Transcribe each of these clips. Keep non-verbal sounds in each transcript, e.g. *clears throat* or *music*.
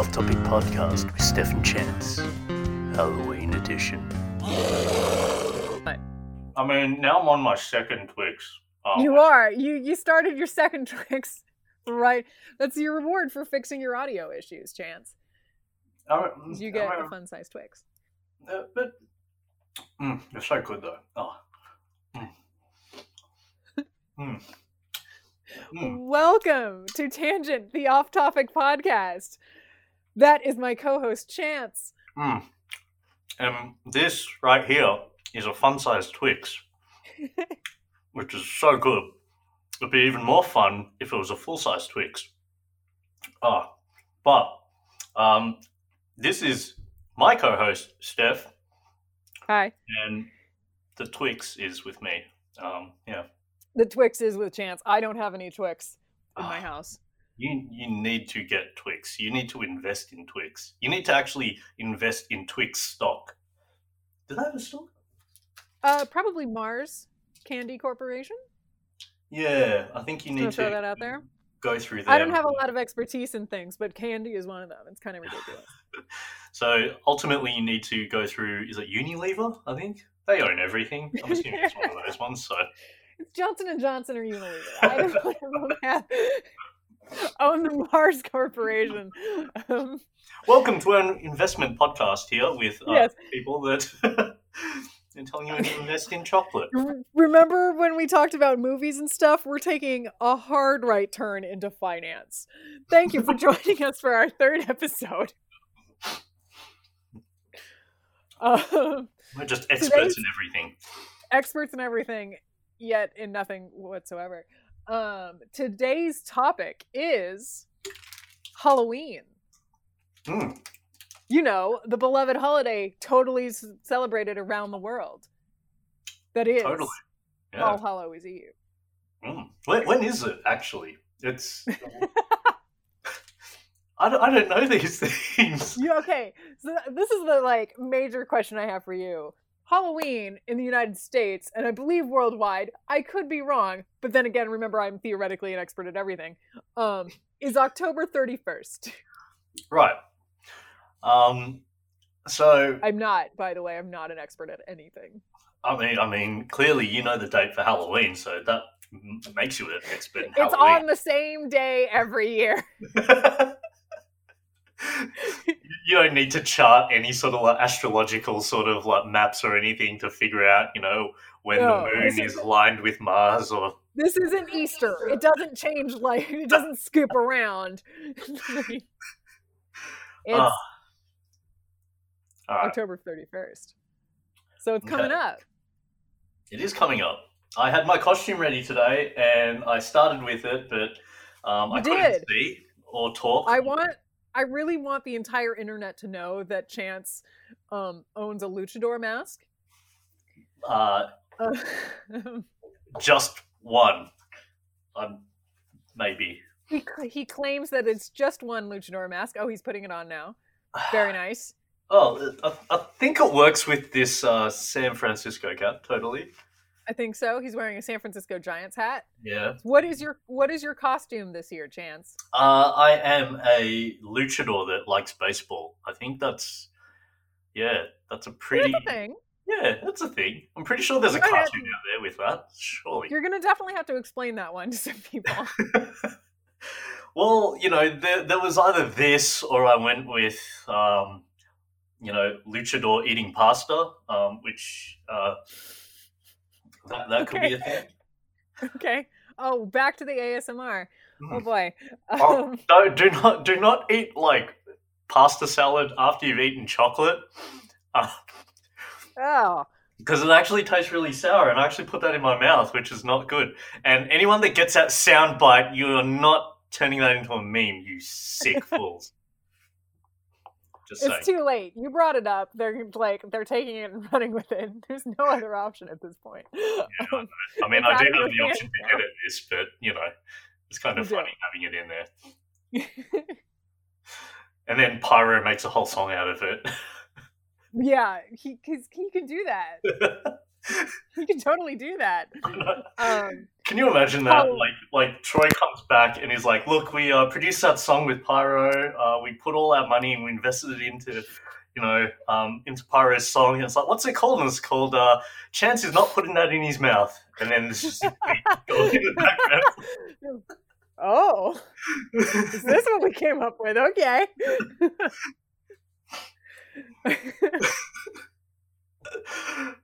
Off Topic Podcast with Steph and Chance, Halloween edition. I mean, now I'm on my second Twix. Um, You are. You you started your second *laughs* Twix, right? That's your reward for fixing your audio issues, Chance. I mean, You get I a mean, fun sized Twix. uh, but mm, they're so good though. Oh. Mm. Mm. Mm. Welcome to Tangent, the off topic podcast. That is my co host, Chance. Mm. And this right here is a fun-sized Twix, *laughs* which is so good. It'd be even more fun if it was a full-size Twix. Ah, but um, this is my co-host Steph, Hi. and the Twix is with me. Um, yeah, The Twix is with Chance. I don't have any Twix in my Ah. house. You you need to get Twix. You need to invest in Twix. You need to actually invest in Twix stock. Did I have a stock? Uh, probably Mars Candy Corporation. Yeah, I think you need to throw that out there. go through them. I don't have a lot of expertise in things, but candy is one of them. It's kind of ridiculous. *laughs* So ultimately, you need to go through. Is it Unilever? I think they own everything. I'm assuming it's one of *laughs* those ones. So It's Johnson and Johnson or Unilever. Of *laughs* them have *laughs* own the Mars Corporation. Um, welcome to an investment podcast here with uh, Yes. people that *laughs* are telling you to invest in chocolate. remember when we talked about movies and stuff? We're taking a hard right turn into finance. Thank you for *laughs* joining us for our third episode. Um, We're just experts in everything. experts in everything, yet in nothing whatsoever. Um, today's topic is Halloween. Mm. You know, the beloved holiday totally celebrated around the world. That is Totally. Yeah. All Hallows Eve. Mm. When, when is it actually? It's. *laughs* I don't, I don't know these *laughs* things. You, okay, so this is the like major question I have for you. Halloween in the United States, and I believe worldwide, I could be wrong, but then again, remember I'm theoretically an expert at everything. Um, is October 31st. *laughs* Right. Um. So I'm not, by the way, I'm not an expert at anything. I mean, I mean, clearly you know the date for Halloween, so that makes you an expert It's Halloween. on the same day every year. *laughs* you don't need to chart any sort of like astrological sort of like maps or anything to figure out, you know, when No, the moon is- lined with Mars or. This isn't Easter. It doesn't change like *laughs* it doesn't scoop around. *laughs* it's Ah. All right. October 31st. So it's coming Okay. up. It is coming up. I had my costume ready today, and I started with it, but um, I You couldn't see or talk. I want I really want the entire internet to know that Chance um, owns a luchador mask. uh, Uh, *laughs* just one, um, maybe. he, he claims that it's just one luchador mask. Oh, he's putting it on now. Very *sighs* nice. Oh, I, I think it works with this uh, San Francisco cap. Totally. I think so. He's wearing a San Francisco Giants hat. Yeah. What is your what is your costume this year, Chance? Uh, I am a luchador that likes baseball. I think that's, yeah, that's a pretty. That's a thing. Yeah, that's a thing. I'm pretty sure there's a cartoon out there with that. Surely. You're gonna definitely have to explain that one to some people. *laughs* well, you know, there, there was either this or I went with, um, you know, luchador eating pasta, um, which uh, that, that could be a thing. okay. Oh, back to the ASMR. Oh Mm. boy. Oh, Um, no, do not do not eat like pasta salad after you've eaten chocolate. Uh, oh. because it actually tastes really sour, and I actually put that in my mouth, which is not good. And anyone that gets that sound bite, you are not turning that into a meme, you sick *laughs* fools. Just saying. It's too late. You brought it up. They're like they're taking it and *laughs* running with it. There's no other option at this point. Um, *laughs* I mean, I do have the option to edit this, but you know, it's kind of funny having it in there. *laughs* And then Pyro makes a whole song out of it. yeah, he cause he can do that. He can totally do that. Um, Can you imagine that? Oh. Like, like Troy comes back and he's like, "Look, we uh, produced that song with Pyro. Uh, we put all our money and we invested it into, you know, um, into Pyro's song." And it's like, "What's it called?" And it's called uh, "Chance is not putting that in his mouth." And then it's just *laughs* in the background. oh, is this what we came up with? Okay. *laughs*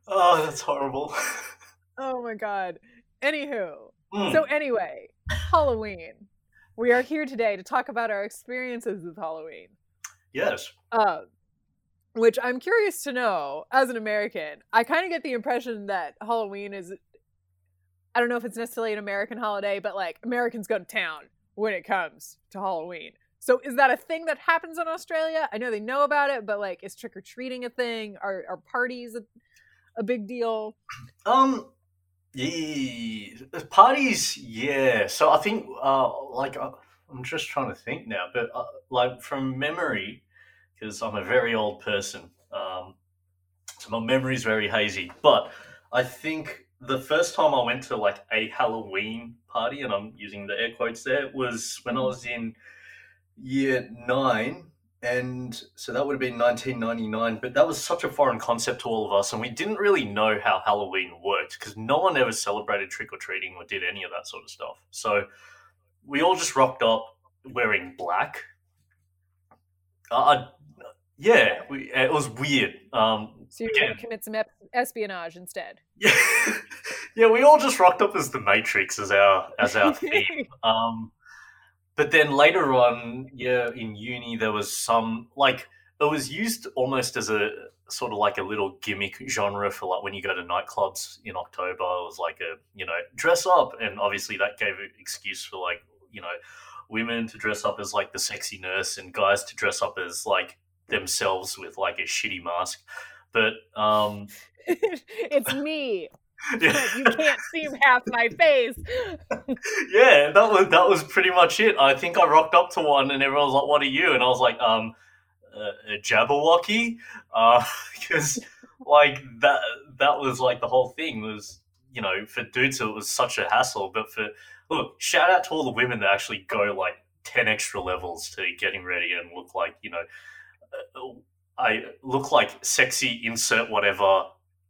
oh, that's horrible. oh my god. Anywho, Mm, so anyway, Halloween. We are here today to talk about our experiences with Halloween. yes. Uh, which I'm curious to know, as an American, I kind of get the impression that Halloween is. I don't know if it's necessarily an American holiday, but like Americans go to town when it comes to Halloween. So is that a thing that happens in Australia? I know they know about it, but like, is trick or treating a thing? Are are parties a, a big deal? Um, yeah, parties. Yeah. So I think, uh, like, uh, I'm just trying to think now, but uh, like from memory, because I'm a very old person. Um, so my memory's very hazy. But I think the first time I went to like a Halloween party, and I'm using the air quotes there, was when I was in year nine. And so that would have been 1999, but that was such a foreign concept to all of us, and we didn't really know how Halloween worked because no one ever celebrated trick or treating or did any of that sort of stuff. So we all just rocked up wearing black. Uh, yeah, we, it was weird. Um, So you're going to commit some espionage instead. yeah, *laughs* yeah, we all just rocked up as the Matrix as our as our theme. *laughs* Um, but then later on, yeah, in uni there was some like it was used almost as a sort of like a little gimmick genre for like when you go to nightclubs in October. It was like a you know dress up, and obviously that gave an excuse for like you know women to dress up as like the sexy nurse and guys to dress up as like themselves with like a shitty mask. But um, *laughs* it's me. Yeah. you can't see half my face. *laughs* yeah, that was that was pretty much it. I think I rocked up to one, and everyone was like, "What are you?" And I was like, "Um, uh, a Jabberwocky," *laughs* because like that that was like the whole thing was you know for dudes it was such a hassle, but for look, shout out to all the women that actually go like ten extra levels to getting ready and look like you know. Uh, I look like sexy insert whatever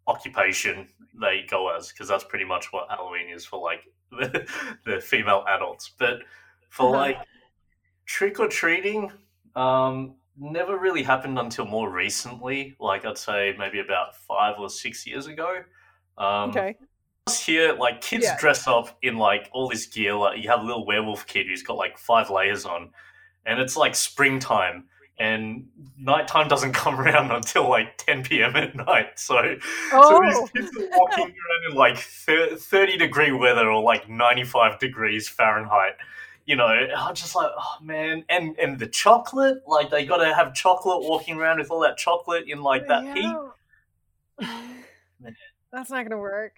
occupation they go as because that's pretty much what Halloween is for like *laughs* the, the female adults. But for Uh-huh. like trick or treating, um, never really happened until more recently. Like I'd say maybe about five or six years ago. Um, Okay. Here, like kids Yeah. dress up in like all this gear. Like you have a little werewolf kid who's got like five layers on, and it's like springtime, and nighttime doesn't *laughs* come around until like 10 p.m. at night. So, so Oh. these kids are walking around in like 30 degree weather or like 95 degrees Fahrenheit. You know, I'm just like, oh man, and and the chocolate, like they got to have chocolate walking around with all that chocolate in like that heat. *laughs* That's not gonna work.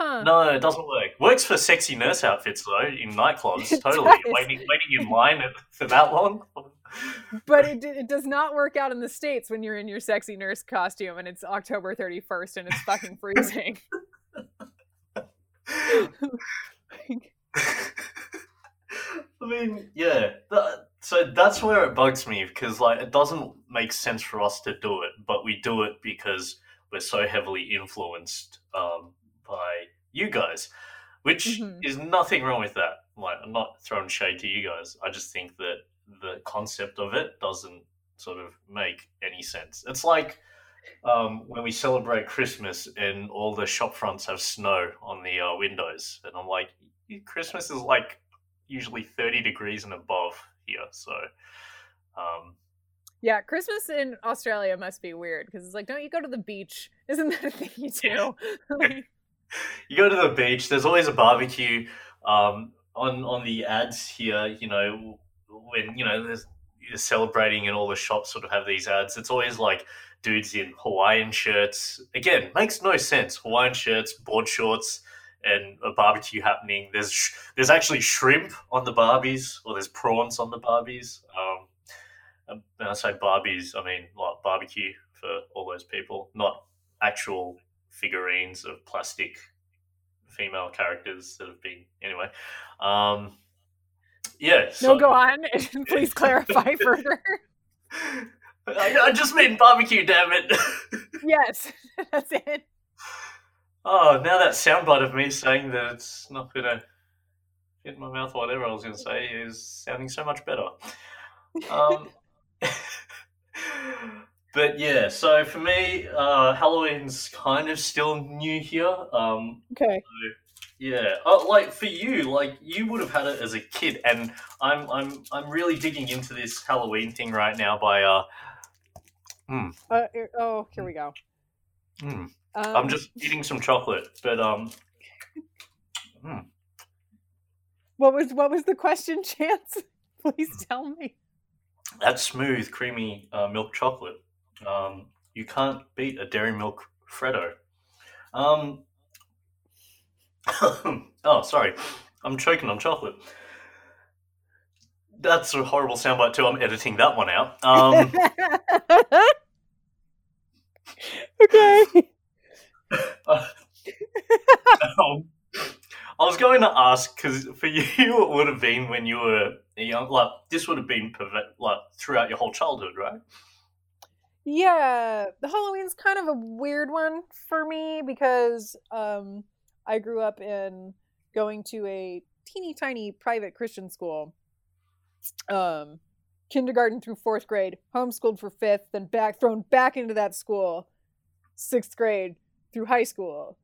Huh. No, it doesn't work. Works for sexy nurse outfits though in nightclubs. *laughs* Totally waiting, waiting in line for that long. But it, it does not work out in the States when you're in your sexy nurse costume and it's October 31st and it's fucking freezing. *laughs* *laughs* I mean, yeah. That, so that's where it bugs me because like it doesn't make sense for us to do it, but we do it because we're so heavily influenced um, by you guys, which Mhm. is nothing wrong with that. Like I'm not throwing shade to you guys. I just think that the concept of it doesn't sort of make any sense. It's like um, when we celebrate Christmas and all the shop fronts have snow on the uh, windows, and I'm like, Christmas is like usually 30 degrees and above here, so um, yeah, Christmas in Australia must be weird because it's like, don't you go to the beach? *laughs* Isn't that a thing you do? *laughs* Like, you go to the beach. There's always a barbecue. Um, on on the ads here, you know, when you know there's you're celebrating and all the shops sort of have these ads. It's always like dudes in Hawaiian shirts. Again, makes no sense. Hawaiian shirts, board shorts, and a barbecue happening. There's sh- there's actually shrimp on the Barbies, or there's prawns on the Barbies. Um, when I say Barbies, I mean like barbecue for all those people, not actual figurines of plastic female characters that have been anyway. Um, yeah. So, No, go on. *laughs* Please clarify *laughs* further. I, I just mean barbecue, damn it. *laughs* yes, that's it. oh, now that soundbite of me saying that it's not gonna fit my mouth, whatever I was gonna say, is sounding so much better. Um, but yeah, so for me, uh, Halloween's kind of still new here. Um, Okay. Yeah, uh, like for you, like you would have had it as a kid, and I'm I'm I'm really digging into this Halloween thing right now by uh, Uh, oh, here we go. mm, Um, I'm just eating some chocolate, but um, *laughs* What was what was the question, *laughs* Chance? Please tell me. that smooth, creamy uh, milk chocolate. Um, you can't beat a dairy milk Freddo. Um, *coughs* oh, sorry, I'm choking on chocolate. That's a horrible soundbite too. I'm editing that one out. Um, *laughs* okay. *laughs* um, I was going to ask because for *laughs* you, it would have been when you were young. Like this would have been like throughout your whole childhood, right? Yeah, the Halloween's kind of a weird one for me because um, I grew up in going to a teeny tiny private Christian school, um, kindergarten through fourth grade, homeschooled for fifth, then back thrown back into that school, sixth grade through high school.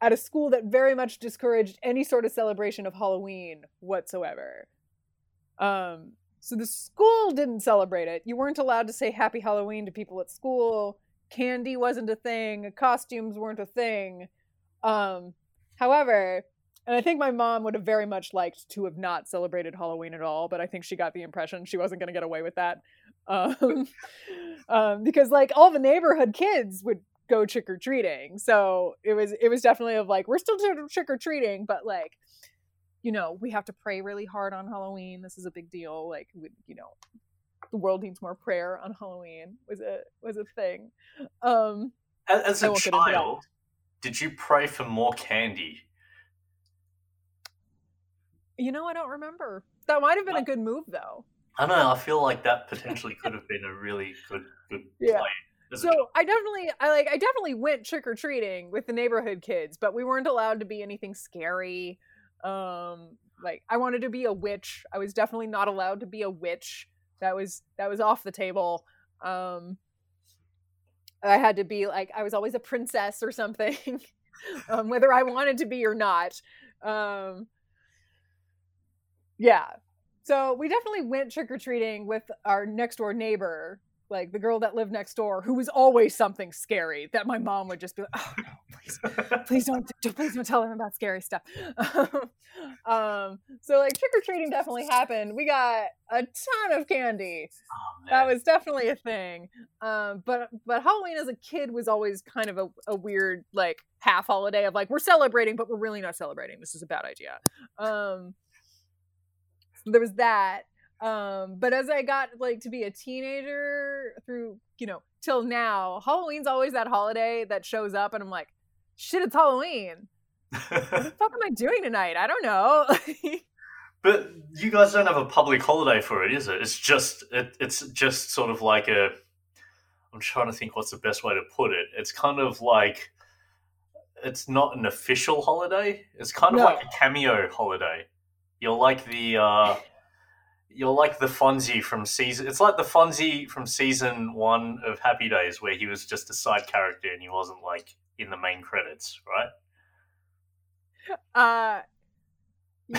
At a school that very much discouraged any sort of celebration of Halloween whatsoever. Um, so the school didn't celebrate it. You weren't allowed to say happy Halloween to people at school. Candy wasn't a thing. Costumes weren't a thing. Um, however, and I think my mom would have very much liked to have not celebrated Halloween at all, but I think she got the impression she wasn't going to get away with that. Um, *laughs* um, because like all the neighborhood kids would go trick or treating, so it was it was definitely of like we're still trick or treating, but like you know, we have to pray really hard on Halloween. This is a big deal. Like, we, you know, the world needs more prayer on Halloween was a was a thing. Um, As, as a won't get into that. child, did you pray for more candy? you know, I don't remember. That might have been a good move though. I don't know. I feel like that potentially could have been a really good good *laughs* Yeah. play. So I definitely, I like, I definitely went trick or treating with the neighborhood kids, but we weren't allowed to be anything scary. Um, like I wanted to be a witch. I was definitely not allowed to be a witch. That was that was off the table. Um, I had to be like I was always a princess or something, *laughs* um, whether I wanted to be or not. Um, yeah. So we definitely went trick or treating with our next door neighbor, like the girl that lived next door, who was always something scary that my mom would just be like, "Oh no, please, please don't, don't- please don't tell them about scary stuff." *laughs* um, so like trick or treating definitely happened. We got a ton of candy. Oh, That was definitely a thing. Um, but but Halloween as a kid was always kind of a, a weird like half holiday of like we're celebrating, but we're really not celebrating. This is a bad idea. Um, so there was that. Um, but as I got like to be a teenager through, you know, till now, Halloween's always that holiday that shows up and I'm like, shit, it's Halloween. What the *laughs* fuck am I doing tonight? I don't know. *laughs* But you guys don't have a public holiday for it, is it? It's just it, it's just sort of like a. I'm trying to think what's the best way to put it. It's kind of like it's not an official holiday. It's kind of No. like a cameo holiday. You're like the uh, you're like the Fonzie from season. It's like the Fonzie from season one of Happy Days, where he was just a side character and he wasn't like in the main credits, right? uh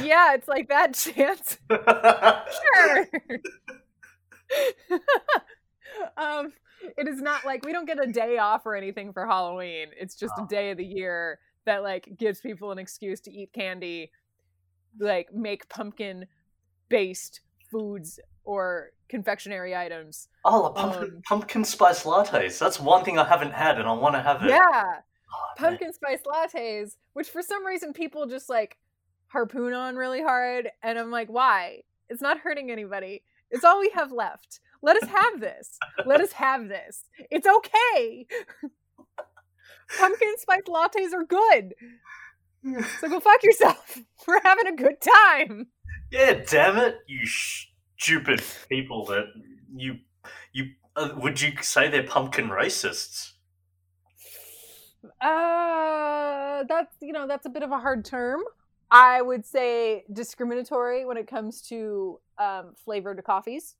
yeah, it's like that *laughs* chance. Sure. *laughs* um, it is not like we don't get a day off or anything for Halloween. It's just a day of the year that like gives people an excuse to eat candy, like make pumpkin based foods or confectionery items. oh, the pumpkin, Um, pumpkin spice lattes. That's one thing I haven't had, and I want to have it. Yeah, Oh, man. pumpkin spice lattes, which for some reason people just like harpoon on really hard. And I'm like, why? It's not hurting anybody. It's all we have left. Let us have this. Let us have this. It's okay. Pumpkin spice lattes are good. So go fuck yourself. *laughs* We're having a good time. Yeah, damn it, you stupid people that you you uh, would you say they're pumpkin racists? Uh, that's you know that's a bit of a hard term. I would say discriminatory when it comes to um, flavored coffees.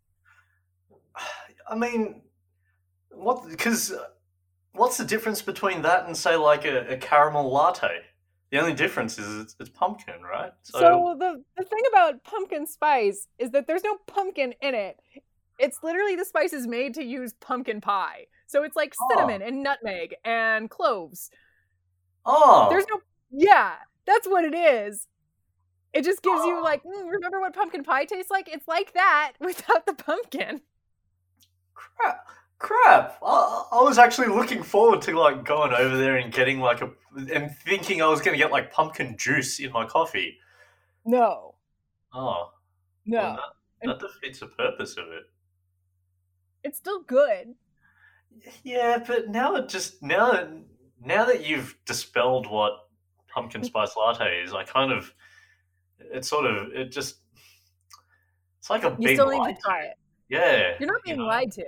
*sighs* I mean, what? Because what's the difference between that and say like a, a caramel latte? The only difference is it's, it's pumpkin, right? So, so the the thing about pumpkin spice is that there's no pumpkin in it. It's literally the spice is made to use pumpkin pie. So it's like cinnamon oh. and nutmeg and cloves. Oh. There's no Yeah, that's what it is. It just gives oh. you like, mm, remember what pumpkin pie tastes like? It's like that *laughs* without the pumpkin. Crap. Crap! I, I was actually looking forward to like going over there and getting like a and thinking I was going to get like pumpkin juice in my coffee. No. Oh. No. Well, that, that defeats the purpose of it. It's still good. Yeah, but now it just now that now that you've dispelled what pumpkin mm. spice latte is, I kind of it's sort of it just it's like a you big still need to try it. Yeah, you're not being you know. lied to.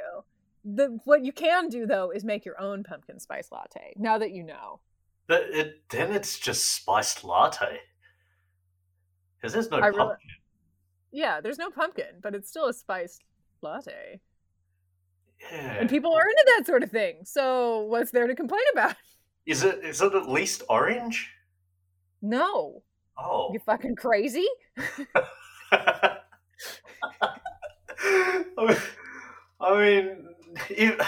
The what you can do though is make your own pumpkin spice latte. Now that you know, but it then it's just spiced latte because there's no I pumpkin. Really, yeah, there's no pumpkin, but it's still a spiced latte. Yeah. And people are into that sort of thing. So what's there to complain about? Is it is it at least orange? No. Oh. You fucking crazy? *laughs* *laughs* I mean, if,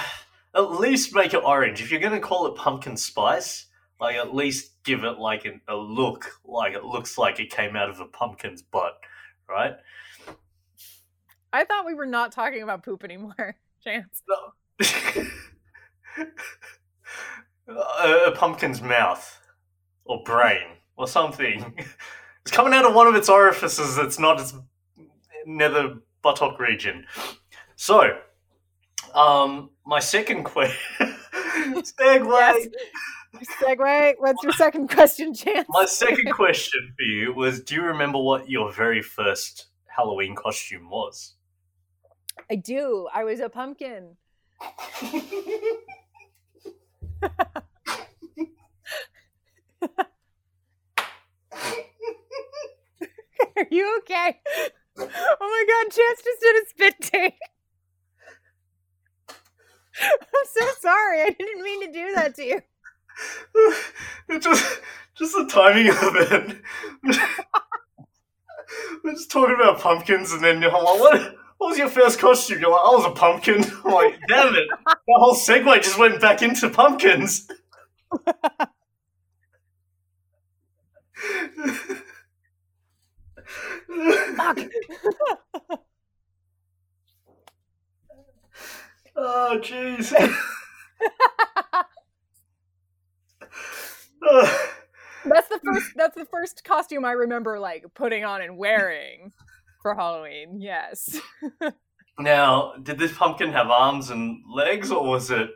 at least make it orange. If you're going to call it pumpkin spice, like at least give it like an, a look, like it looks like it came out of a pumpkin's butt, right? I thought we were not talking about poop anymore. *laughs* Chance. No. *laughs* a, a pumpkin's mouth or brain or something. *laughs* It's coming out of one of its orifices that's not its nether buttock region. So, um, my second question. *laughs* segue. Yes. Segue. What's your second question, Chance? My second question for you was: Do you remember what your very first Halloween costume was? I do. I was a pumpkin. *laughs* Are you okay? Oh my god, Chance just did a spit take. I'm so sorry. I didn't mean to do that to you. It just just the timing of it. We're just talking about pumpkins and then you're like, what what was your first costume? You're like, I was a pumpkin. *laughs* I'm like, damn it. The whole segue just went back into pumpkins. Fuck. *laughs* oh, jeez. *laughs* *sighs* that's the first. That's the first costume I remember like putting on and wearing for Halloween. Yes. *laughs* now, did this pumpkin have arms and legs, or was it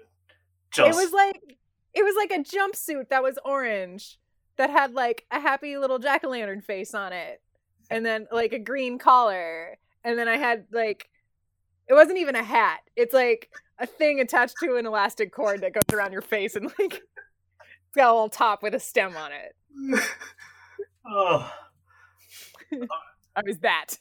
just? It was like it was like a jumpsuit that was orange that had like a happy little jack o' lantern face on it, and then like a green collar, and then I had like it wasn't even a hat. It's like a thing attached to an elastic cord that goes around your face and like it's got a little top with a stem on it. oh. *sighs* *laughs* I was that.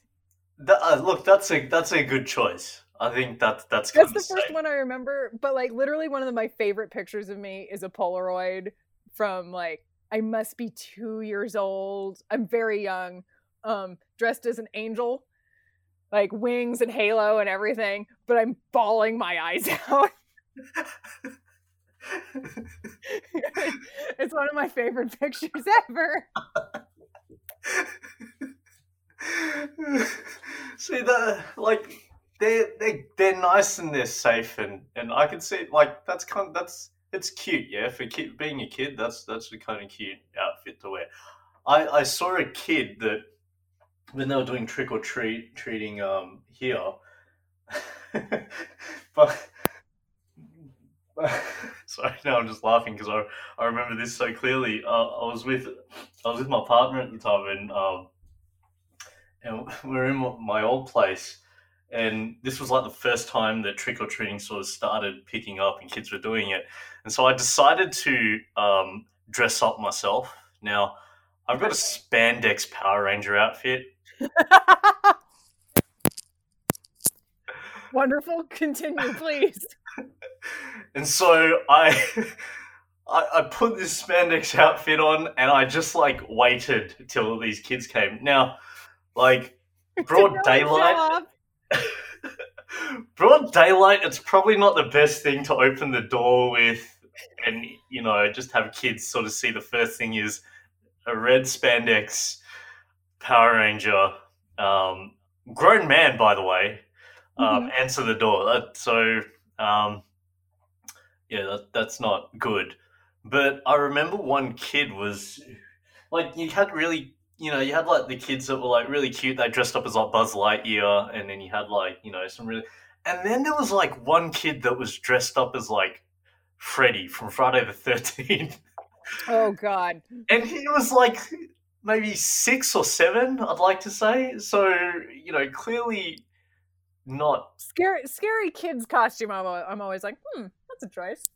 That, uh, look, that's a that's a good choice. I think that that's that's the first one I remember. But like, literally, one of my favorite pictures of me is a Polaroid from like I must be two years old. I'm very young, um, dressed as an angel, like wings and halo and everything. But I'm bawling my eyes *laughs* out. it's one of my favorite pictures ever. see the like they they they're nice and they're safe and and I can see like that's kind of, that's it's cute yeah for kid, being a kid that's that's the kind of cute outfit to wear. I I saw a kid that when they were doing trick or treat treating um here, *laughs* but. *laughs* Sorry, now I'm just laughing because I, I remember this so clearly. Uh, I was with I was with my partner at the time, and um, and we *laughs* were in my old place, and this was like the first time that trick or treating sort of started picking up and kids were doing it, and so I decided to um, dress up myself. Now I've got a spandex Power Ranger outfit. *laughs* Wonderful. Continue, please. *laughs* and so I, *laughs* I, I put this spandex outfit on, and I just like waited till these kids came. Now, like broad daylight. broad daylight. It's probably not the best thing to open the door with, and you know, just have kids sort of see the first thing is a red spandex Power Ranger. Um, grown man, by the way, um, mm-hmm. answer the door. so, um, yeah, that, that's not good. But I remember one kid was like, you had really, you know, you had like the kids that were like really cute. They dressed up as like Buzz Lightyear, and then you had like, you know, some really, and then there was like one kid that was dressed up as like Freddy from Friday the Thirteenth. Oh God! And he was like maybe six or seven, I'd like to say. So you know, clearly not scary. Scary kids costume. I'm, I'm always like, hmm, that's a choice.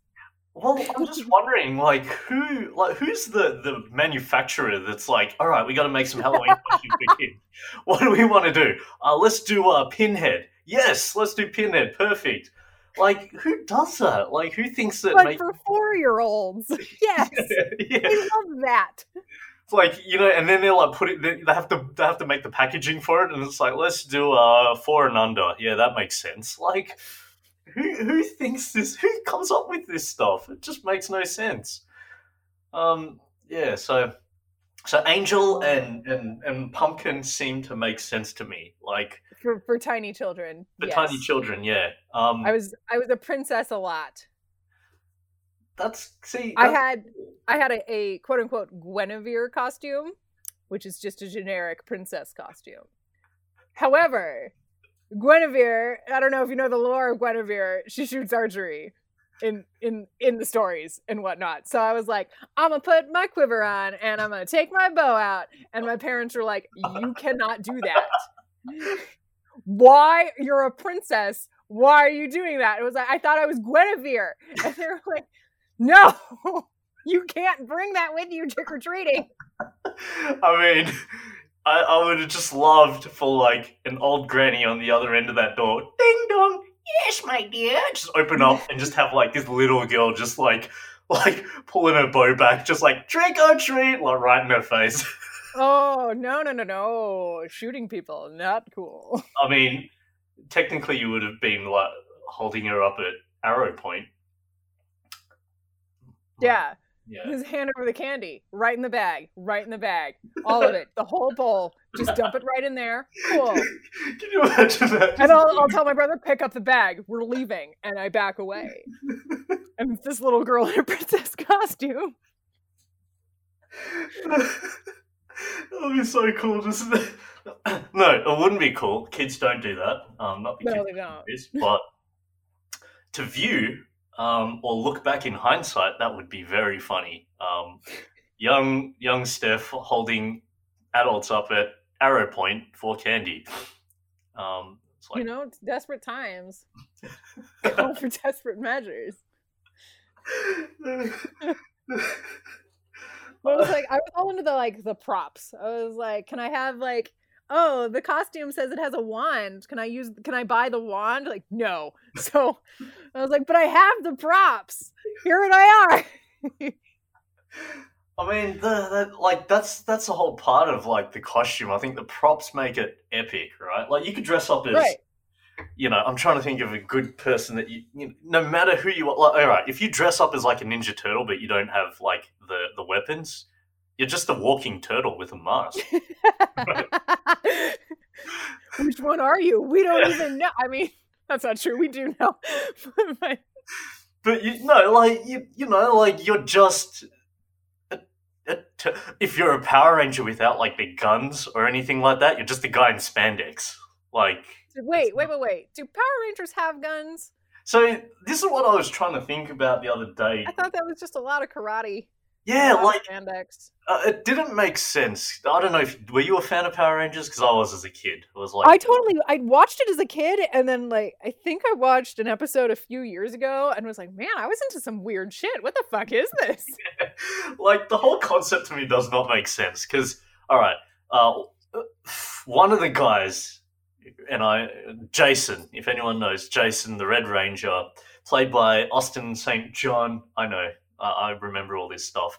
Well, I'm just *laughs* wondering, like, who, like, who's the the manufacturer that's like, all right, we got to make some Halloween *laughs* costumes for kids. What do we want to do? Uh, let's do a uh, Pinhead. Yes, let's do Pinhead. Perfect. Like, who does that? Like, who thinks that? Like make... for four year olds. *laughs* Yes, yeah. I love that. It's like you know, and then they like put it. They have to they have to make the packaging for it, and it's like let's do uh four and under. Yeah, that makes sense. Like, who who thinks this? Who comes up with this stuff? It just makes no sense. Um, yeah. So, so Angel and and and Pumpkin seem to make sense to me. Like for for tiny children. For yes. tiny children, yeah. Um, I was I was a princess a lot that's see. That's... I had I had a, a quote unquote Guinevere costume, which is just a generic princess costume. However, Guinevere, I don't know if you know the lore of Guinevere, she shoots archery in in in the stories and whatnot. So I was like, I'm gonna put my quiver on and I'm gonna take my bow out. And my parents were like, You cannot do that. Why? You're a princess. Why are you doing that? It was like I thought I was Guinevere. And they were like, no, *laughs* you can't bring that with you trick or treating. I mean, I, I would have just loved for like an old granny on the other end of that door. Ding dong. Yes, my dear. Just open up and just have like this little girl just like *laughs* like pulling her bow back, just like trick or treat, like right in her face. *laughs* oh no no no no! Shooting people, not cool. I mean, technically, you would have been like holding her up at arrow point. Yeah. Yeah. His hand over the candy, right in the bag, right in the bag, all of it, the whole bowl. Just dump it right in there. Cool. *laughs* Can you imagine that? And I'll, I'll tell my brother, pick up the bag. We're leaving, and I back away. *laughs* and this little girl in a *laughs* princess costume. that would be so cool. Just *coughs* no, it wouldn't be cool. Kids don't do that. Um, not the no, they don't. This, but to view um, or look back in hindsight, that would be very funny. Um, young young Steph holding adults up at arrow point for candy. Um, like... You know, desperate times. *laughs* Call for desperate measures. *laughs* but it was like I was all into the like the props. I was like, can I have like oh, the costume says it has a wand. Can I use can I buy the wand? Like, no. *laughs* So I was like, but I have the props. Here and I are. *laughs* I mean, the, the, like that's that's the whole part of like the costume. I think the props make it epic, right? Like you could dress up as, right. you know, I'm trying to think of a good person that you, you know, no matter who you are. Like, all right, if you dress up as like a Ninja Turtle, but you don't have like the the weapons, you're just a walking turtle with a mask. *laughs* Which one are you? We don't even know. I mean, *laughs* that's not true. We do know. *laughs* but, but you know, like you, you know, like you're just. A, a t- if you're a Power Ranger without like the guns or anything like that, you're just a guy in spandex. Like, wait, wait, wait, wait. Do Power Rangers have guns? So this is what I was trying to think about the other day. I thought that was just a lot of karate. Yeah, like spandex. uh, it didn't make sense. I don't know if were you a fan of Power Rangers because I was as a kid. I was like, I totally I watched it as a kid and then like I think I watched an episode a few years ago and was like, man, I was into some weird shit. What the fuck is this? *laughs* like the whole concept to me does not make sense because all right uh, one of the guys and i jason if anyone knows jason the red ranger played by austin st john i know i, I remember all this stuff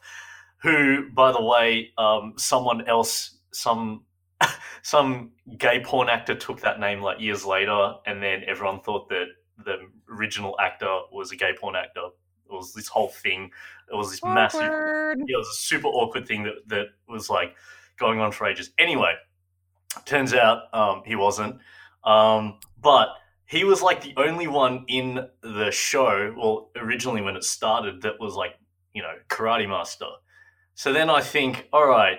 who by the way um, someone else some *laughs* some gay porn actor took that name like years later and then everyone thought that the original actor was a gay porn actor it was this whole thing it was this massive yeah, it was a super awkward thing that, that was like going on for ages. Anyway, turns out um, he wasn't. Um, but he was like the only one in the show, well, originally when it started, that was like, you know, karate master. So then I think, all right,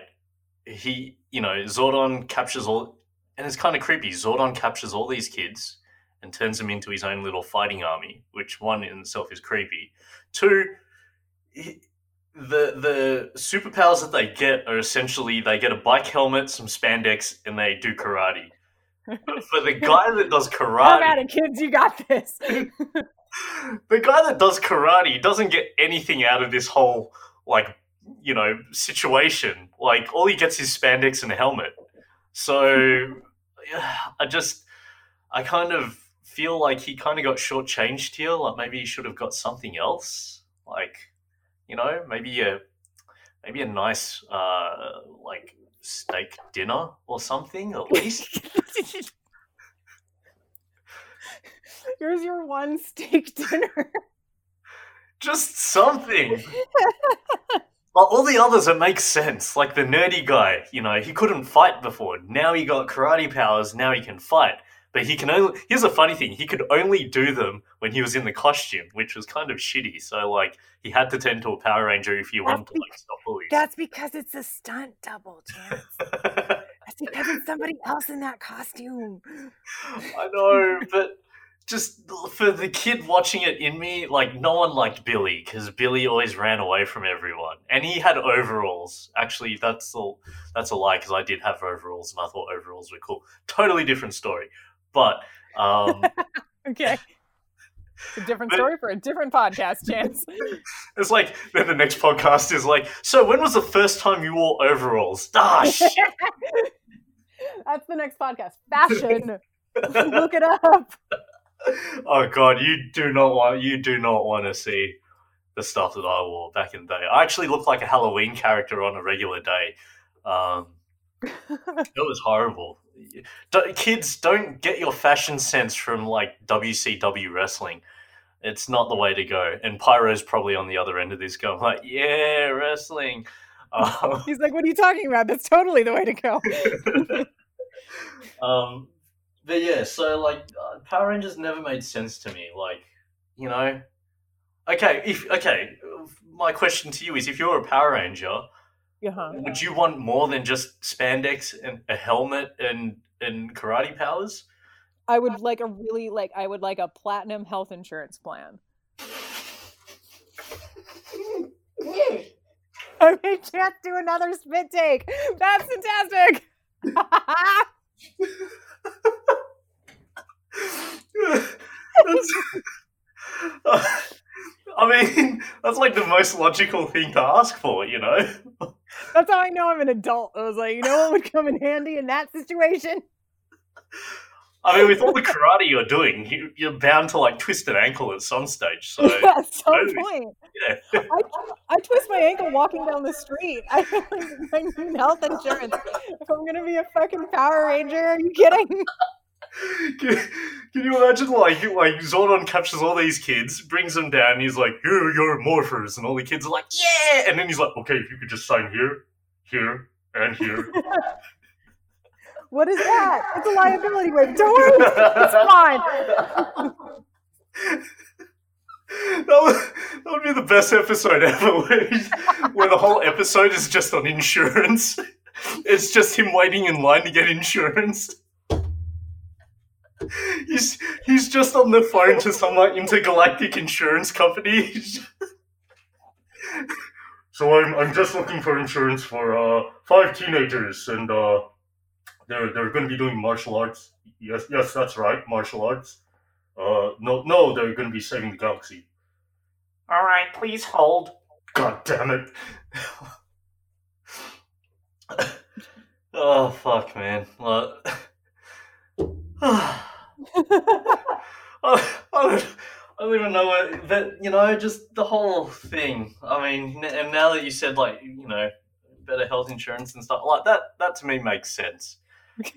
he, you know, Zordon captures all, and it's kind of creepy. Zordon captures all these kids and turns them into his own little fighting army, which one in itself is creepy. Two, he, the the superpowers that they get are essentially they get a bike helmet, some spandex, and they do karate. But *laughs* for the guy that does karate, at it, kids, you got this. *laughs* *laughs* the guy that does karate doesn't get anything out of this whole like you know situation. Like all he gets is spandex and a helmet. So I just I kind of feel like he kind of got shortchanged here. Like maybe he should have got something else. Like you know maybe a maybe a nice uh like steak dinner or something at *laughs* least. Here's your one steak dinner. just something. Well, all the others, it makes sense. Like the nerdy guy, you know, he couldn't fight before. Now he got karate powers. Now he can fight. But he can only. Here's a funny thing: he could only do them when he was in the costume, which was kind of shitty. So, like, he had to turn to a Power Ranger if he wanted to like stop bullies. That's because it's a stunt double, Chance. That's because it's somebody else in that costume. *laughs* I know, but just for the kid watching it in me, like no one liked Billy because Billy always ran away from everyone, and he had overalls. Actually, that's all. That's a lie because I did have overalls, and I thought overalls were cool. Totally different story, but um, *laughs* Okay. It's a different story for a different podcast, Chance. *laughs* it's like then the next podcast is like, so when was the first time you wore overalls? Shit. *laughs* That's the next podcast. Fashion. Look it up. oh god, you do not want you do not want to see the stuff that I wore back in the day. I actually looked like a Halloween character on a regular day. Um, it was horrible. Kids, don't get your fashion sense from like WCW wrestling. It's not the way to go. And Pyro's probably on the other end of this, going like, "Yeah, wrestling." Um, *laughs* He's like, what are you talking about? That's totally the way to go. *laughs* um, but yeah, so like uh, Power Rangers never made sense to me. Like, you know, okay, if okay, my question to you is: if you're a Power Ranger, Uh-huh. would you want more than just spandex and a helmet and and karate powers? I would like a really like I would like a platinum health insurance plan. I made Chance do another spit take. That's fantastic. *laughs* That's- *laughs* *laughs* I mean, *laughs* that's like the most logical thing to ask for, you know. That's how I know I'm an adult. I was like, you know what would come in handy in that situation? I mean, with all the karate you're doing, you, you're bound to like twist an ankle at some stage. So *laughs* At some point. yeah. I, I twist my ankle walking down the street. *laughs* I, I need health insurance. If I'm gonna be a fucking Power Ranger, are you kidding? *laughs* Can, can you imagine like like Zordon captures all these kids, brings them down, he's like, "Here, you're morphers," and all the kids are like, "Yeah!" And then he's like, "Okay, if you could just sign here, here, and here." *laughs* What is that? It's a liability waiver. Don't worry, it's fine. *laughs* That would, that would be the best episode ever, where, where the whole episode is just on insurance. It's just him waiting in line to get insurance. He's, he's just on the phone to some like intergalactic insurance company. so I'm I'm just looking for insurance for uh five teenagers, and uh they're they're going to be doing martial arts. Yes, yes, that's right, martial arts. Uh, no, no, they're going to be saving the galaxy. All right, please hold. God damn it. *laughs* oh fuck, man. Well, *laughs* I, I, don't, I don't even know what, but you know, just the whole thing. I mean, and now that you said like, you know, better health insurance and stuff like that, that to me makes sense. *laughs*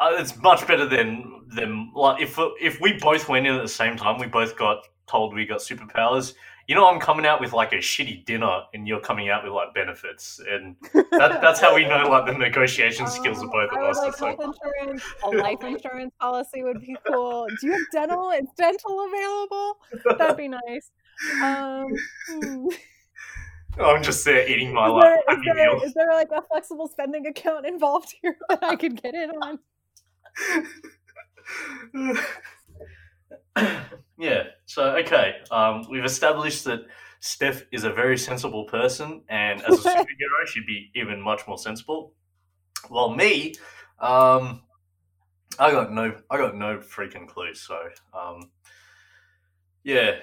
Uh, it's much better than than like if if we both went in at the same time, we both got told we got superpowers. You know, I'm coming out with like a shitty dinner, and you're coming out with like benefits, and that, that's how we know like the negotiation skills of both Um, of us. like It's like, health insurance. A life insurance policy would be cool. Do you have dental? Is dental available? That'd be nice. Um, hmm. I'm just there eating my is, like there, is, happy there, meal. is there like a flexible spending account involved here that I could get in on? Yeah. So okay, um, we've established that Steph is a very sensible person, and as a *laughs* superhero, she'd be even much more sensible. While me, um, I got no, I got no freaking clue. So, um, yeah,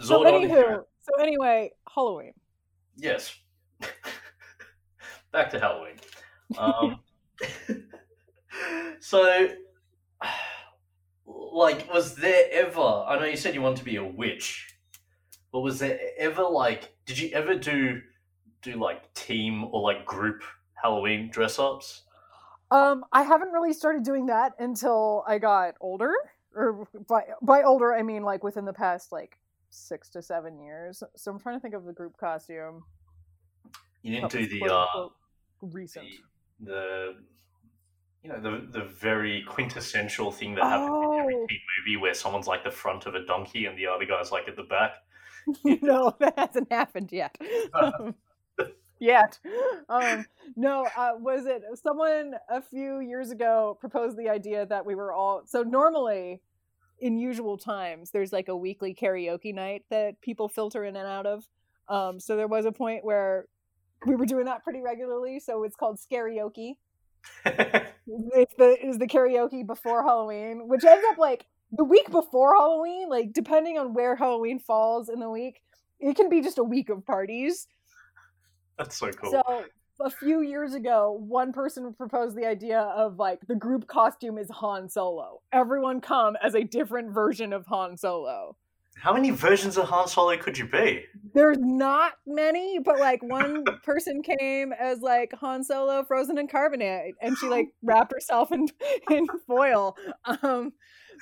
So anywho, so anyway, Halloween. Yes. *laughs* Back to Halloween. *laughs* Um, so, like, was there ever? I know you said you wanted to be a witch, but was there ever like? Did you ever do do like team or like group Halloween dress ups? Um, I haven't really started doing that until I got older. Or by by older, I mean like within the past like six to seven years. So I'm trying to think of the group costume. You didn't do the uh recent. the, the you know the the very quintessential thing that happens in every Oh. teen movie where someone's like the front of a donkey and the other guy's like at the back. *laughs* no, that hasn't happened yet. Um, *laughs* *laughs* yet. Um, no, uh, was it someone a few years ago proposed the idea that we were all so normally in usual times there's like a weekly karaoke night that people filter in and out of. Um, so there was a point where we were doing that pretty regularly. So it's called Scarioke. *laughs* It's the is the karaoke before Halloween, which ends up like the week before Halloween, like depending on where Halloween falls in the week, it can be just a week of parties. That's so cool. So a few years ago, one person proposed the idea of like the group costume is Han Solo. Everyone come as a different version of Han Solo. How many versions of Han Solo could you be? There's not many, but like one *laughs* person came as like Han Solo frozen in carbonite and she like *laughs* wrapped herself in in foil. Um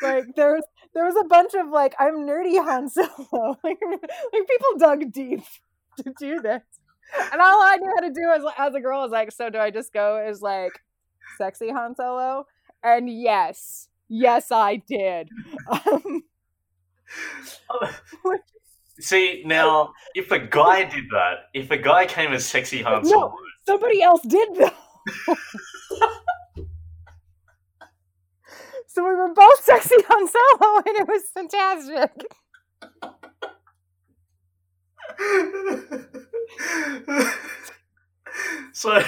like there's there was a bunch of like I'm nerdy Han Solo. *laughs* like, like people dug deep to do this. And all I knew how to do as as a girl was like, so do I just go as like sexy Han Solo? And yes, yes I did. Um, *laughs* See, now, if a guy did that, if a guy came as sexy Han No. Somebody else did though. *laughs* so we were both sexy Han Solo, and it was fantastic. *laughs* so,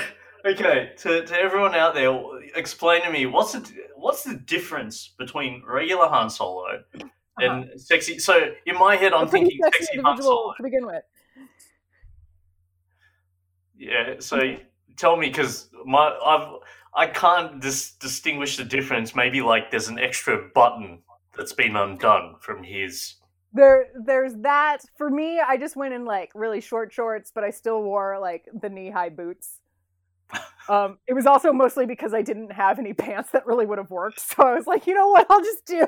okay, to, to everyone out there, explain to me what's the what's the difference between regular Han Solo and sexy? So, in my head, I'm thinking sexy sexy Solo. to begin with. Yeah. So, tell me, because my I've I can't dis- distinguish the difference. Maybe like there's an extra button that's been undone from his. There, there's that. For me, I just went in like really short shorts, but I still wore like the knee high boots. Um, it was also mostly because I didn't have any *laughs* pants that really would have worked. So I was like, you know what? I'll just do.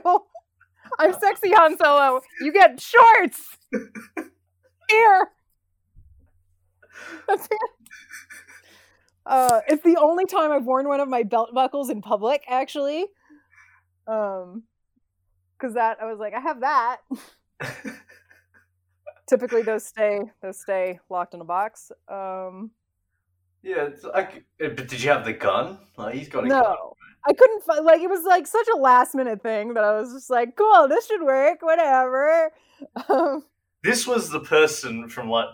I'm sexy Han Solo. You get shorts. *laughs* Here. That's it. Uh, it's the only time I've worn one of my belt buckles in public, actually. Um, because that I was like, I have that. *laughs* Typically, those stay those stay locked in a box. Um, Yeah, it's like, uh, but did you have the gun? Like, he's got a gun. I couldn't find like it was like such a last minute thing that I was just like, cool, this should work, whatever. *laughs* Um, This was the person from like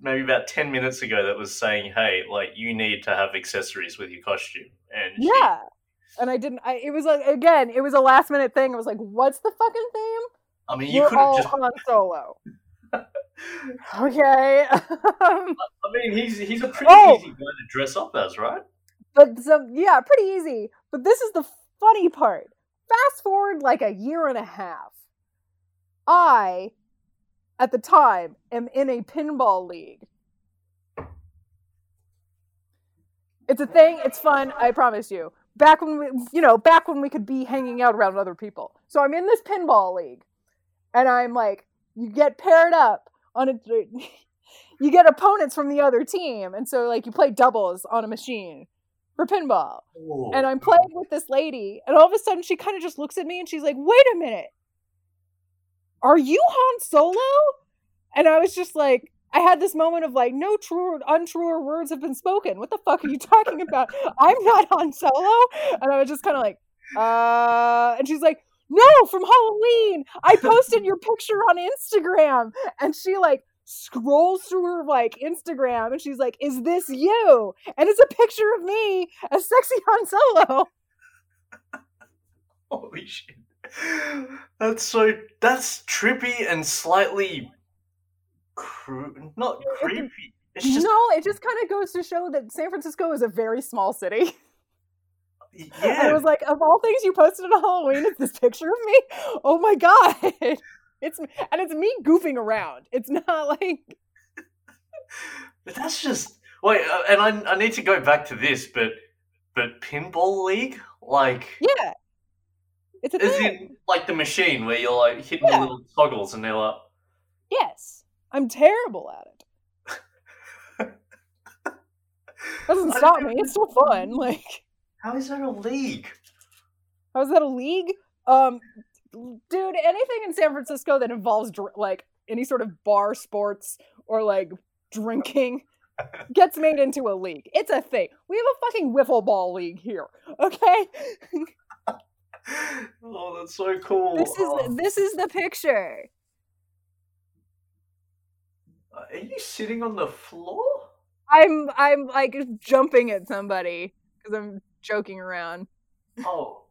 maybe about ten minutes ago that was saying, "Hey, like you need to have accessories with your costume." And she- yeah, and I didn't. I, it was like again, it was a last minute thing. I was like, what's the fucking theme? I mean, you could have just. Han Solo. *laughs* okay. *laughs* Um, I mean, he's he's a pretty Oh! easy guy to dress up as, right? but some yeah, pretty easy. But this is the funny part. Fast forward like a year and a half. I, at the time, am in a pinball league. It's a thing. It's fun. I promise you. Back when we, you know, back when we could be hanging out around other people. So I'm in this pinball league, and I'm like, you get paired up on a, *laughs* you get opponents from the other team, and so like you play doubles on a machine for pinball. And I'm playing with this lady, and all of a sudden she kind of just looks at me and she's like, "Wait a minute, are you Han Solo?" And I was just like, I had this moment of like, no true or untruer words have been spoken. What the fuck are you talking about? I'm not Han Solo. And I was just kind of like, uh, and she's like, no, from Halloween. I posted your picture on Instagram. And she like scrolls through her like Instagram and she's like, is this you? And it's a picture of me as sexy Han Solo. *laughs* Holy shit. That's so. That's trippy and slightly. Cru- not creepy. It's just. no, it just kind of goes to show that San Francisco is a very small city. *laughs* And Yeah. it was like, of all things you posted on Halloween, it's this picture of me. Oh my god, it's and it's me goofing around. It's not *laughs* like But that's just. Wait, uh, and I, I need to go back to this, but. But Pinball League? Like. yeah, it's a Is thing. in like the machine where you're like hitting Yeah. the little toggles and they're like. Yes, I'm terrible at it. *laughs* Doesn't stop me. It's still fun. *laughs* Like, How is that a league? how is that a league? Um, dude, anything in San Francisco that involves dr- like any sort of bar sports or like drinking *laughs* gets made into a league. It's a thing. We have a fucking wiffle ball league here. Okay. *laughs* oh, that's so cool. This is Oh, this is the picture. Uh, are you sitting on the floor? I'm I'm like jumping at somebody because I'm joking around. Oh.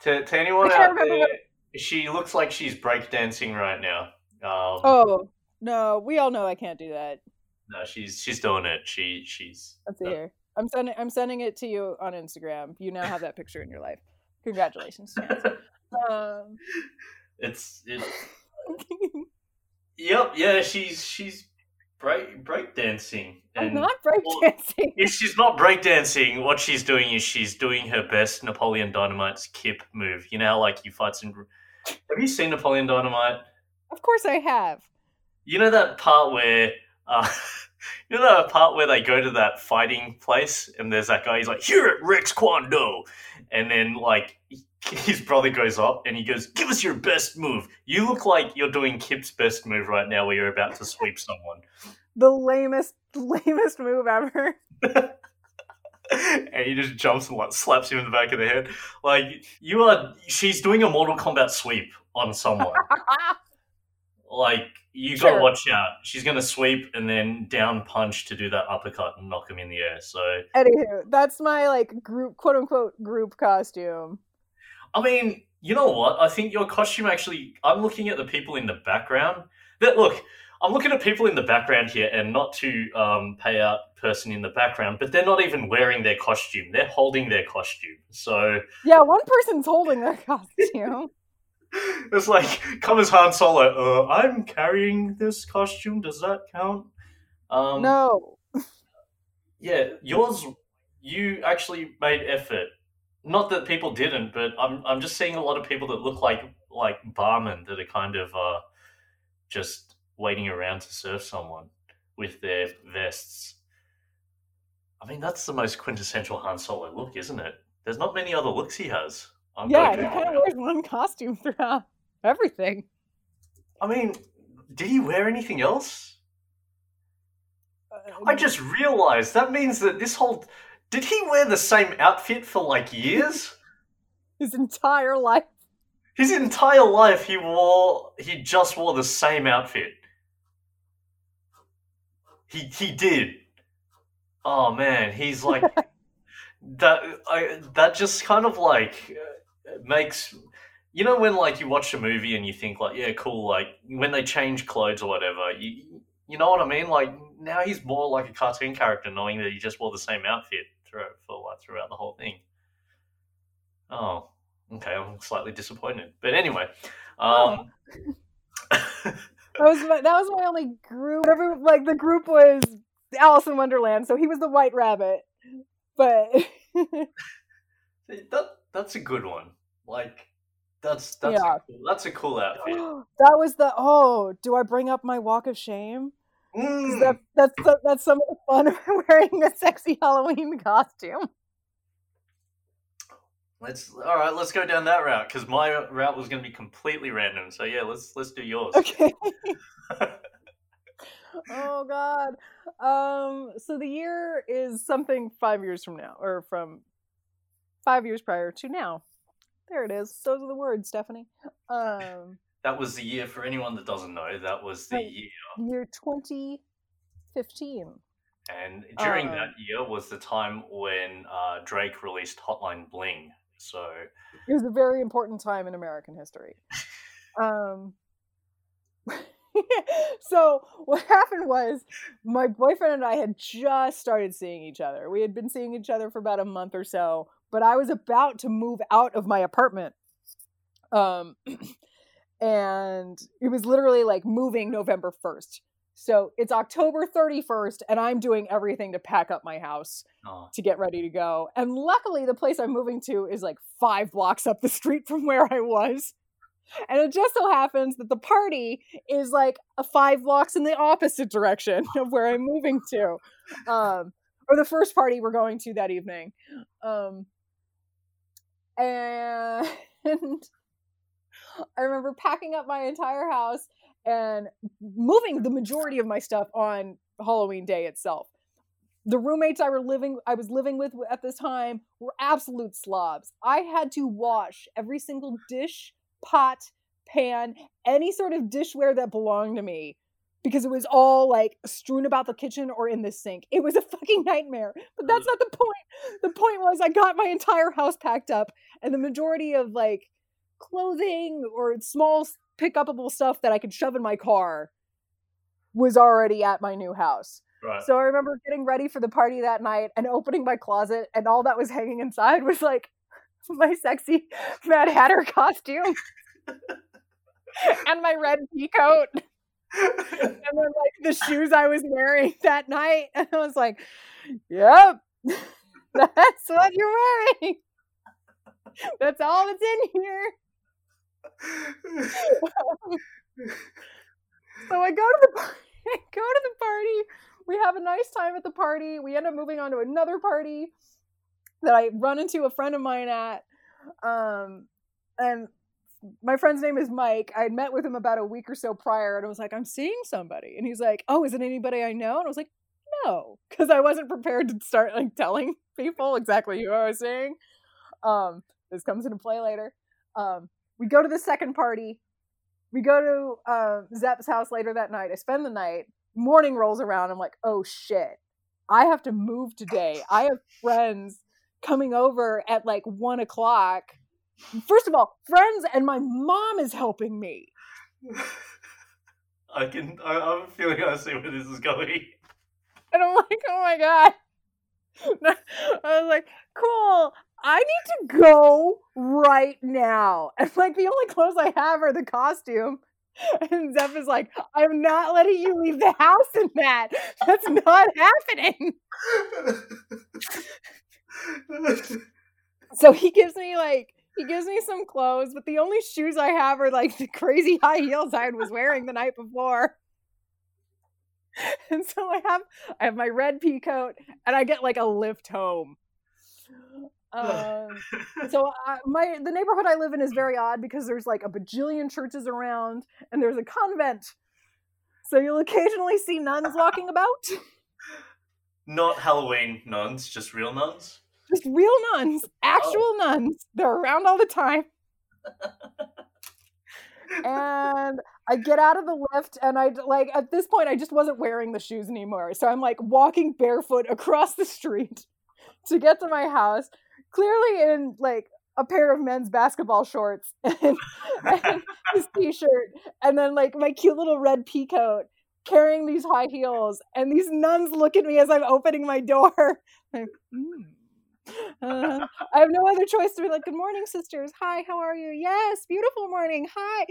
To, to anyone I out there, what- she looks like she's breakdancing right now. Um, Oh no, we all know I can't do that. No, she's she's doing it. She she's. Let's see here. I'm sending I'm sending it to you on Instagram. You now have that picture in your life. Congratulations, Chance. *laughs* um, It's it, *laughs* Yep, yeah, she's she's break breakdancing. I'm not well, breakdancing. If she's not breakdancing, what she's doing is she's doing her best Napoleon Dynamite's kip move. You know how like you fight in. Have you seen Napoleon Dynamite? Of course I have. You know that part where, uh, *laughs* you know that part where they go to that fighting place and there's that guy. He's like, "Here at Rex Kwon Do," and then like *laughs* his brother goes up and he goes, "Give us your best move." You look like you're doing Kip's best move right now, where you're about to sweep *laughs* someone. The lamest lamest move ever. *laughs* and he just jumps and like slaps him in the back of the head. Like you are, she's doing a Mortal Kombat sweep on someone. *laughs* like you gotta watch out. She's gonna sweep and then down punch to do that uppercut and knock him in the air. So Anywho, that's my like group quote unquote group costume. I mean, you know what? I think your costume actually. I'm looking at the people in the background. That look. I'm looking at people in the background here, and not to um, pay out person in the background, but they're not even wearing their costume. They're holding their costume. So Yeah, one person's holding their *laughs* costume. *laughs* it's like, come as Han Solo. Uh, I'm carrying this costume. Does that count? Um, no. Yeah, yours. You actually made effort. Not that people didn't, but I'm I'm just seeing a lot of people that look like like barmen that are kind of uh, just waiting around to serve someone with their vests. I mean, that's the most quintessential Han Solo look, isn't it? There's not many other looks he has. I'm Yeah, he kind of wears one *laughs* costume throughout everything. I mean, did he wear anything else? Uh, I just realized that means that this whole. Did he wear the same outfit for like years? his entire life. His entire life, he wore he just wore the same outfit. He he did. Oh man, he's like *laughs* that. I that just kind of like uh, makes you know when like you watch a movie and you think like yeah cool like when they change clothes or whatever you you know what I mean like now he's more like a cartoon character knowing that he just wore the same outfit throughout for like throughout the whole thing. Oh, okay, I'm slightly disappointed, but anyway. Um, that *laughs* was my, that was my only group. Whatever, like the group was Alice in Wonderland, so he was the White Rabbit. But *laughs* that that's a good one. Like that's that's Yeah. a that's a cool outfit. *gasps* that was the oh. Do I bring up my walk of shame? Mm, That, that's that's some of the fun of *laughs* wearing a sexy Halloween costume. Let's all right. Let's go down that route because my route was going to be completely random. So yeah, let's let's do yours. Okay. *laughs* oh God. Um. So the year is something five years from now, or from five years prior to now. There it is. Those are the words, Stephanie. Um. That was the year for anyone that doesn't know. That was the Right. year, Year twenty fifteen. and during Um, that year was the time when uh, Drake released Hotline Bling. So It was a very important time in American history. Um, *laughs* so what happened was my boyfriend and I had just started seeing each other. We had been seeing each other for about a month or so, but I was about to move out of my apartment. Um, *clears throat* and it was literally like moving November 1st. So it's October 31st, and I'm doing everything to pack up my house to get ready to go. And luckily, the place I'm moving to is like five blocks up the *laughs* street from where I was. And it just so happens that the party is like a five blocks in the opposite direction *laughs* of where I'm moving to. Um, or the first party we're going to that evening. Um, and *laughs* I remember packing up my entire house and moving the majority of my stuff on Halloween day itself the roommates I were living I was living with at this time were absolute slobs. I had to wash every single dish, pot, pan, any sort of dishware that belonged to me because it was all like strewn about the kitchen or in the sink. It was a fucking nightmare. But that's mm. not the point. The point was I got my entire house packed up and the majority of like clothing or small pick upable stuff that I could shove in my car was already at my new house. right. So I remember getting ready for the party that night and opening my closet, and all that was hanging inside was like *laughs* my sexy Mad Hatter costume *laughs* and my red pea coat, *laughs* and then like the shoes I was wearing that night. And I was like, "Yep, that's what you're wearing. That's all that's in here." So I go to the party. *laughs* go to the party. We have a nice time at the party. We end up moving on to another party that I run into a friend of mine at. Um, and my friend's name is Mike. I had met with him about a week or so prior, and I was like, "I'm seeing somebody," and he's like, "Oh, is it anybody I know?" And I was like, "No," *laughs* because I wasn't prepared to start like telling people exactly who I was seeing. Um, this comes into play later. Um, we go to the second party we go to uh, Zepp's house later that night. I spend the night. Morning rolls around. I'm like, oh shit. I have to move today. *laughs* I have friends coming over at like one o'clock. First of all, friends and my mom is helping me. *laughs* I can. I, I'm feeling I see where this is going. And I'm like, oh my God. *laughs* I was like, cool. I need to go right now. And like the only clothes I have are the costume. And Zeph is like, I'm not letting you leave the house in that. That's not happening. So he gives me like he gives me some clothes, but the only shoes I have are like the crazy high heels I was wearing the night before. And so I have I have my red pea coat and I get like a lift home. Um, *laughs* so I, my the neighborhood I live in is very odd because there's like a bajillion churches around and there's a convent. So you'll occasionally see nuns walking *laughs* about. Not Halloween nuns, just real nuns. just real nuns, actual nuns. They're around all the time. and *laughs* I get out of the lift, and I like at this point I just wasn't wearing the shoes anymore, so I'm like walking barefoot across the street to get to my house, clearly in like a pair of men's basketball shorts *laughs* and, and this *laughs* t-shirt, and then like my cute little red pea coat, carrying these high heels, and these nuns look at me as I'm opening my door. *laughs* Like, mm. Uh, I have no other choice to be like, "Good morning, sisters. Hi, how are you? Yes, beautiful morning. Hi."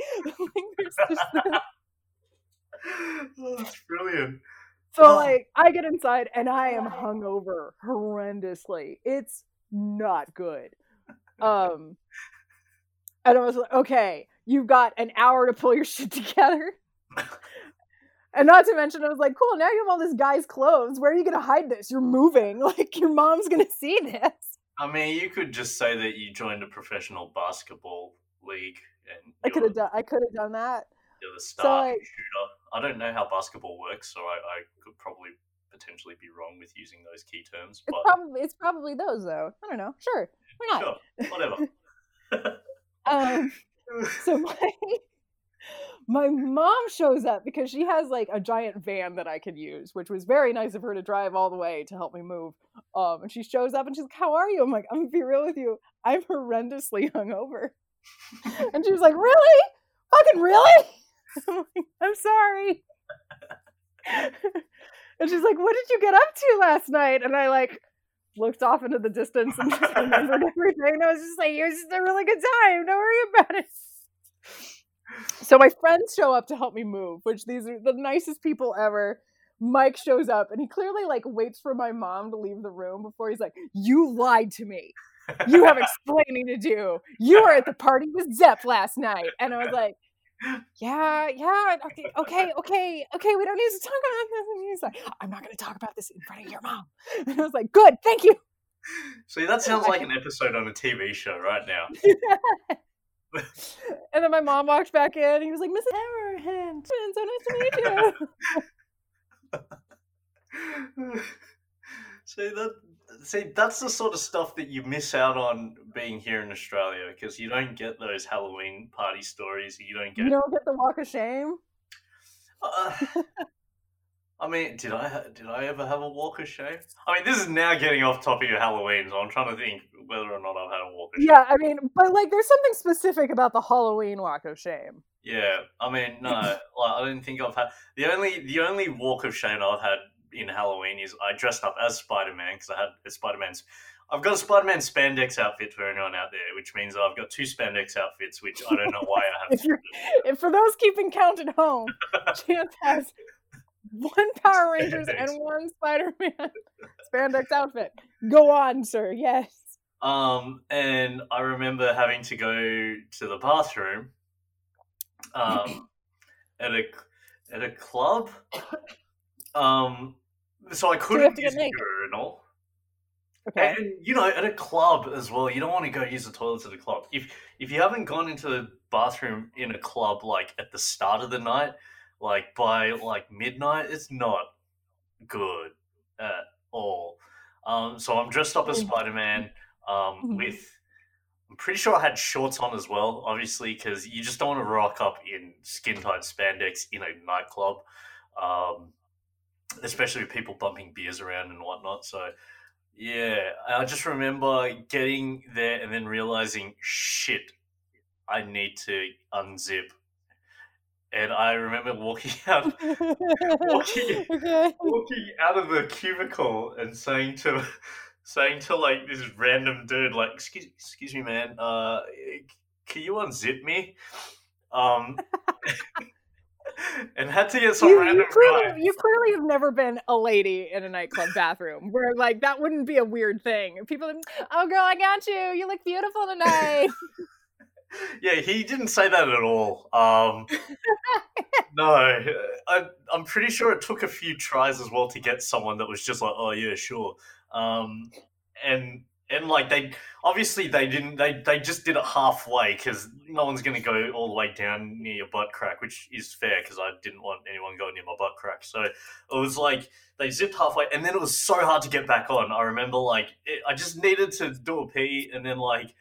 oh, that's brilliant. So Oh. like, I get inside and I am hungover horrendously. It's not good. Um, and I was like, "Okay, you've got an hour to pull your *laughs* shit together." And not to mention, I was like, cool, now you have all this guy's clothes. Where are you going to hide this? You're moving. *laughs* Like, your mom's going *laughs* to see this. I mean, you could just say that you joined a professional basketball league and I could have done. I could have done that. you're the starting like- shooter. I don't know how basketball works, so I, I could probably potentially be wrong with using those key terms. It's But probably it's probably those though. I don't know. Sure, why not? sure, whatever. *laughs* Um, so my *laughs* my mom shows up because she has like a giant van that I could use, which was very nice of her to drive all the way to help me move. Um, and she shows up and she's like, "How are you?" I'm like, "I'm gonna be real with you. I'm horrendously *laughs* hungover." and she was like, "Really? Fucking really?" I'm like, "I'm sorry." And she's like, "What did you get up to last night?" And I like looked off into the distance and just remembered *laughs* everything. And I was just like, "It was just a really good time. Don't worry about it." So my friends show up to help me move, which these are the nicest people ever. Mike shows up and he clearly like waits for my mom to leave the room before he's like, "You lied to me. You have *laughs* explaining to do. You were at the party with Zepp last night." And I was like, "Yeah, yeah, okay, okay, okay, okay. We don't need to talk about this." And he's like, "I'm not going to talk about this in front of your mom." *laughs* And I was like, "Good, thank you." See, that sounds like an *laughs* episode on a TV show right now. *laughs* and then my mom walked back in. And he was like, "Mrs. Hammerhand, so nice to meet you." see that see that's the sort of stuff that you miss out on being here in Australia because you don't get those Halloween party stories. You don't get. You don't get the walk of shame. Uh, *laughs* I mean, did I did I ever have a walk of shame? I mean, this is now getting off topic of Halloween, so I'm trying to think whether or not I've had a walk of shame. Yeah, I mean, but like, there's something specific about the Halloween walk of shame. Yeah, I mean, no, like, I don't think I've had the only the only walk of shame I've had in Halloween is I dressed up as Spider Man because I had a Spider Man's. I've got a Spider Man spandex outfit for anyone out there, which means I've got two spandex outfits, which I don't know why I have. *laughs* If for those keeping count at home, *laughs* Chance has one Power Rangers Spandex. and one Spider-Man *laughs* spandex outfit. Go on, sir. Yes. Um, and I remember having to go to the bathroom, um, at a at a club. *coughs* Um, so I couldn't use the naked? urinal. Okay. And you know, at a club as well, you don't want to go use the toilets at a club. If if you haven't gone into the bathroom in a club like at the start of the night, like by like midnight, it's not good at all. Um, so I'm dressed up as Mm. Spider Man, um, Mhm. with I'm pretty sure I had shorts on as well, obviously, because you just don't want to rock up in skin tight spandex in a nightclub, um, especially with people bumping beers around and whatnot. So, yeah, I just remember getting there and then realizing, shit, I need to unzip. And I remember walking *laughs* out, Walking- *laughs* okay. walking out of the cubicle and saying to, saying to like this random dude, like, excuse, excuse me, man, uh, can you unzip me? Um, *laughs* and had to get some You, random you, guy. clearly, you clearly have never been a lady in a nightclub bathroom where like that wouldn't be a weird thing. People, oh girl, I got you. You look beautiful tonight. *laughs* *laughs* Yeah, he didn't say that at all. Um, no, I, I'm pretty sure it took a few tries as well to get someone that was just like, "Oh yeah, sure." Um, and and like they obviously they didn't they they just did it halfway because no one's gonna go all the way down near your butt crack, which is fair because I didn't want anyone going near my butt crack. So it was like they zipped halfway, and then it was so hard to get back on. I remember like it, I just needed to do a pee, and then like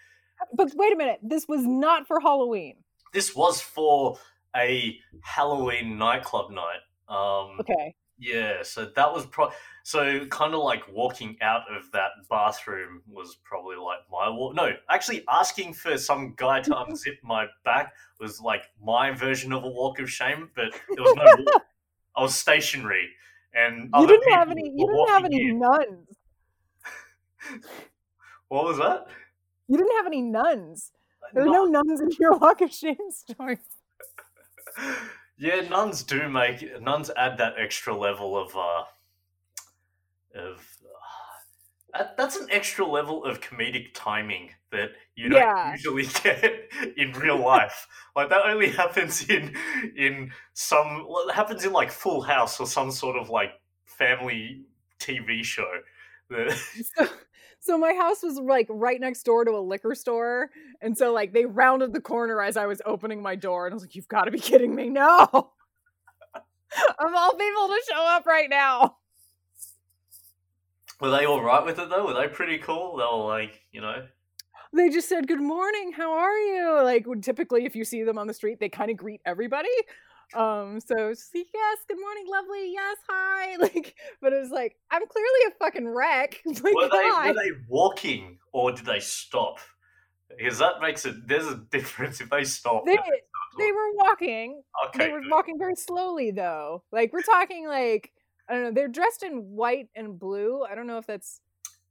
But wait a minute, this was not for Halloween. this was for a Halloween nightclub night. Um, Okay. Yeah, so that was pro. So kind of like walking out of that bathroom was probably like my walk. No, actually asking for some guy to *laughs* unzip my back was like my version of a walk of shame. But there was no. walk. *laughs* I was stationary, and You didn't have any you didn't have any in. nuns. *laughs* What was that? You didn't have any nuns. There were no nuns in your walk of shame story. Yeah, nuns do make nuns add that extra level of uh of uh, that's an extra level of comedic timing that you don't Yeah. usually *laughs* get in real life. like that only happens in in some well, happens in like Full House or some sort of like family TV show. *laughs* So, so my house was like right next door to a liquor store and so like they rounded the corner as i was opening my door and i was like you've got to be kidding me no *laughs* of all people to show up right now Were they all right with it though? Were they pretty cool? They were like, you know, they just said good morning how are you like typically if you see them on the street they kind of greet everybody um so like, yes good morning lovely. Yes hi. *laughs* Like but it was like i'm clearly a fucking wreck. *laughs* Like were they were they walking or did they stop? Because that makes it. There's a difference if they stop. They- they were walking. Okay they were good. walking very slowly though. Like we're talking like i don't know they're dressed in white and blue. I don't know if that's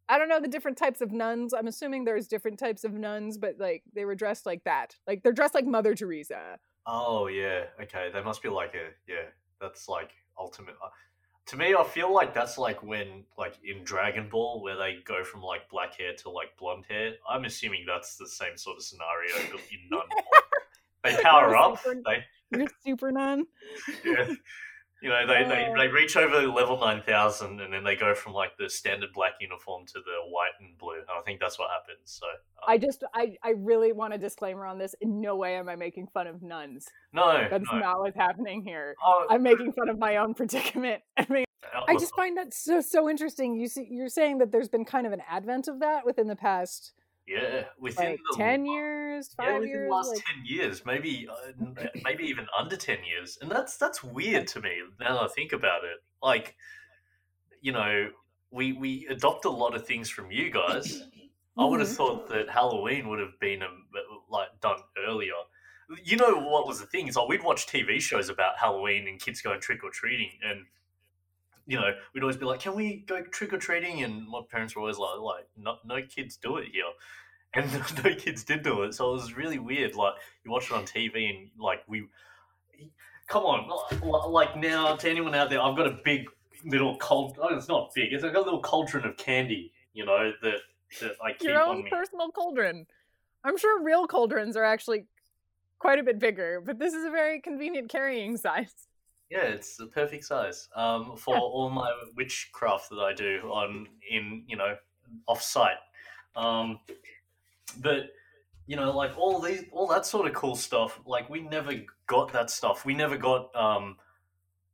i don't know the different types of nuns. I'm assuming there's different types of nuns but like they were dressed like that. Like they're dressed like mother teresa Oh yeah. Okay. They must be like a yeah. That's like ultimate. uh, To me, I feel like that's like when like in Dragon Ball where they go from like black hair to like blonde hair. I'm assuming that's the same sort of scenario but *laughs* in nun. They power You're up. super- They you're super nun *laughs* yeah. *laughs* You know, they, they, Oh. they reach over level 9000 and then they go from like the standard black uniform to the white and blue. And I think that's what happens. So, uh, i just i i really want a disclaimer on this in no way am i making fun of nuns no, that's no. not what's happening here Oh, i'm making fun of my own *laughs* predicament i mean I just find that so so interesting. You see, you're saying that there's been kind of an advent of that within the past yeah, within like the ten years, Yeah, within years. the last like- ten years, maybe uh, *clears throat* maybe even under ten years, and that's that's weird to me now that I think about it. Like, you know, we we adopt a lot of things from you guys. *coughs* I would have Mhm. thought that Halloween would have been um, like done earlier. You know what was the thing is like we'd watch TV shows about Halloween and kids going trick or treating, and you know we'd always be like, "Can we go trick or treating?" And my parents were always like, "Like no, no kids do it here." *laughs* And no kids did do it, so it was really weird. Like you watch it on TV, and like we, come on, like now to anyone out there, I've got a big little cold. Oh, it's not big. It's like a little cauldron of candy, you know that that I keep your on own me. personal cauldron. I'm sure real cauldrons are actually quite a bit bigger, but this is a very convenient carrying size. Yeah, it's the perfect size um, for Yeah. all my witchcraft that I do on in you know off site. Um, but you know, like all these, all that sort of cool stuff. Like we never got that stuff. We never got um,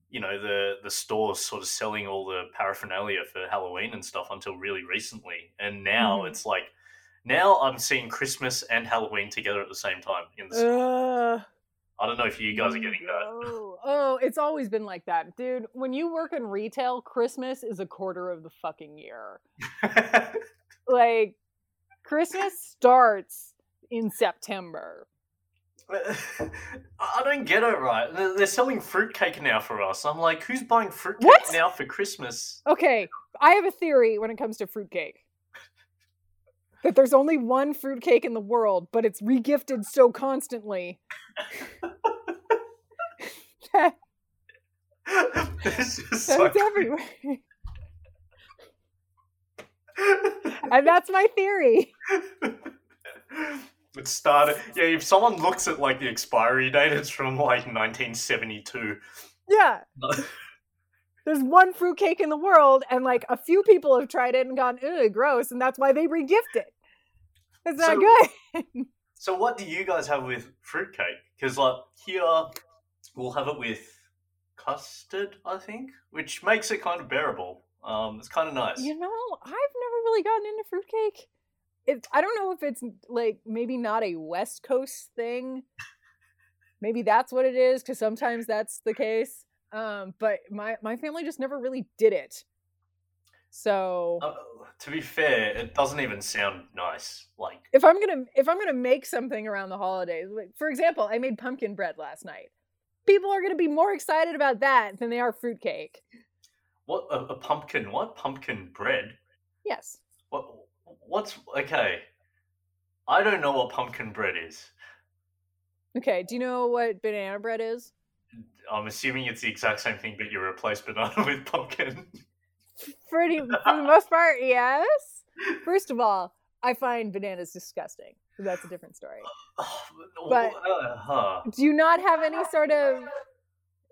you know the the stores sort of selling all the paraphernalia for Halloween and stuff until really recently. And now Mhm. it's like now I'm seeing Christmas and Halloween together at the same time in the store. Uh, I don't know if you guys are getting that. Oh, oh, it's always been like that, dude. When you work in retail, Christmas is a quarter of the fucking year. *laughs* Like, Christmas starts in September. *laughs* I don't get it right. They're selling fruitcake now for us. I'm like, who's buying fruitcake What? now for Christmas? Okay, I have a theory when it comes to fruitcake. That there's only one fruitcake in the world, but it's regifted so constantly. that This is so everywhere. *laughs* and that's my theory. it started. Yeah, if someone looks at like the expiry date, it's from like 1972. Yeah. *laughs* there's one fruitcake in the world, and like a few people have tried it and gone, ugh, gross, and that's why they regift it. It's not So- good. So what do you guys have with fruitcake? Because like here, we'll have it with custard, I think, which makes it kind of bearable. Um, it's kind of nice. You know, I've never really gotten into fruitcake. It, I don't know if it's like maybe not a West Coast thing. Maybe that's what it is, because sometimes that's the case. Um, but my my family just never really did it. So Uh, to be fair, it doesn't even sound nice. Like, if I'm gonna if I'm gonna make something around the holidays, like for example, I made pumpkin bread last night. People are gonna be more excited about that than they are fruitcake. what a, a pumpkin? What pumpkin bread? Yes. What? What's okay? I don't know what pumpkin bread is. Okay. Do you know what banana bread is? I'm assuming it's the exact same thing, but you replace banana *laughs* with pumpkin. Pretty for the most part, yes. First of all, I find bananas disgusting. That's a different story. *sighs* But- *sighs* Uh. Do you not have any sort of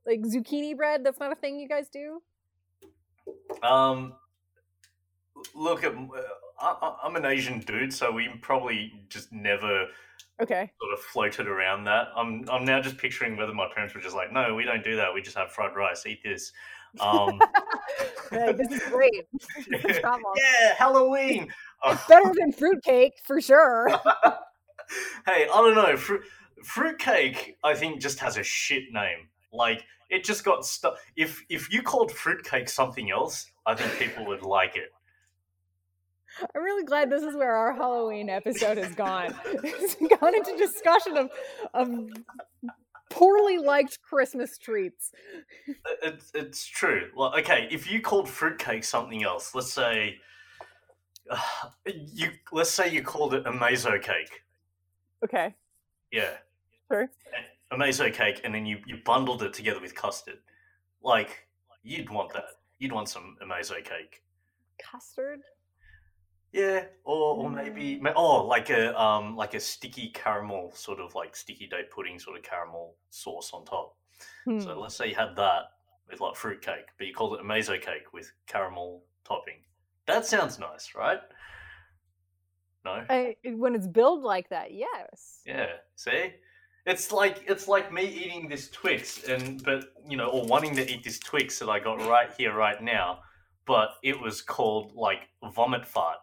like zucchini bread? That's not a thing you guys do. Um, look, at, I, I- I'm an Asian dude, so we probably just never Okay. sort of floated around that. I'm I'm now just picturing whether my parents were just like, no, we don't do that. We just have fried rice. Eat this. Um, *laughs* this is *laughs* great. *laughs* Yeah, Halloween. Uh, Better than fruitcake for sure. hey, I don't know. Fruit fruitcake, I think, just has a shit name. Like it just got stuck. If if you called fruitcake something else, I think people would like it. I'm really glad this is where our Halloween episode has gone. It's gone into discussion of of poorly liked Christmas treats. It's it's true. Well, okay, if you called fruitcake something else, let's say *sighs* you let's say you called it a mazo cake. Okay. Yeah. Sure. A mazo cake, and then you, you bundled it together with custard. Like you'd want that. You'd want some amazo cake. Custard? Yeah, or or maybe ma- oh, like a um like a sticky caramel sort of like sticky date pudding sort of caramel sauce on top. Hmm. So let's say you had that with like fruit cake, but you called it a mazo cake with caramel topping. That sounds nice, right? No. I, when it's billed like that, yes. Yeah. See, it's like it's like me eating this Twix, and but you know, or wanting to eat this Twix that I got right here, right now, but it was called like vomit fart.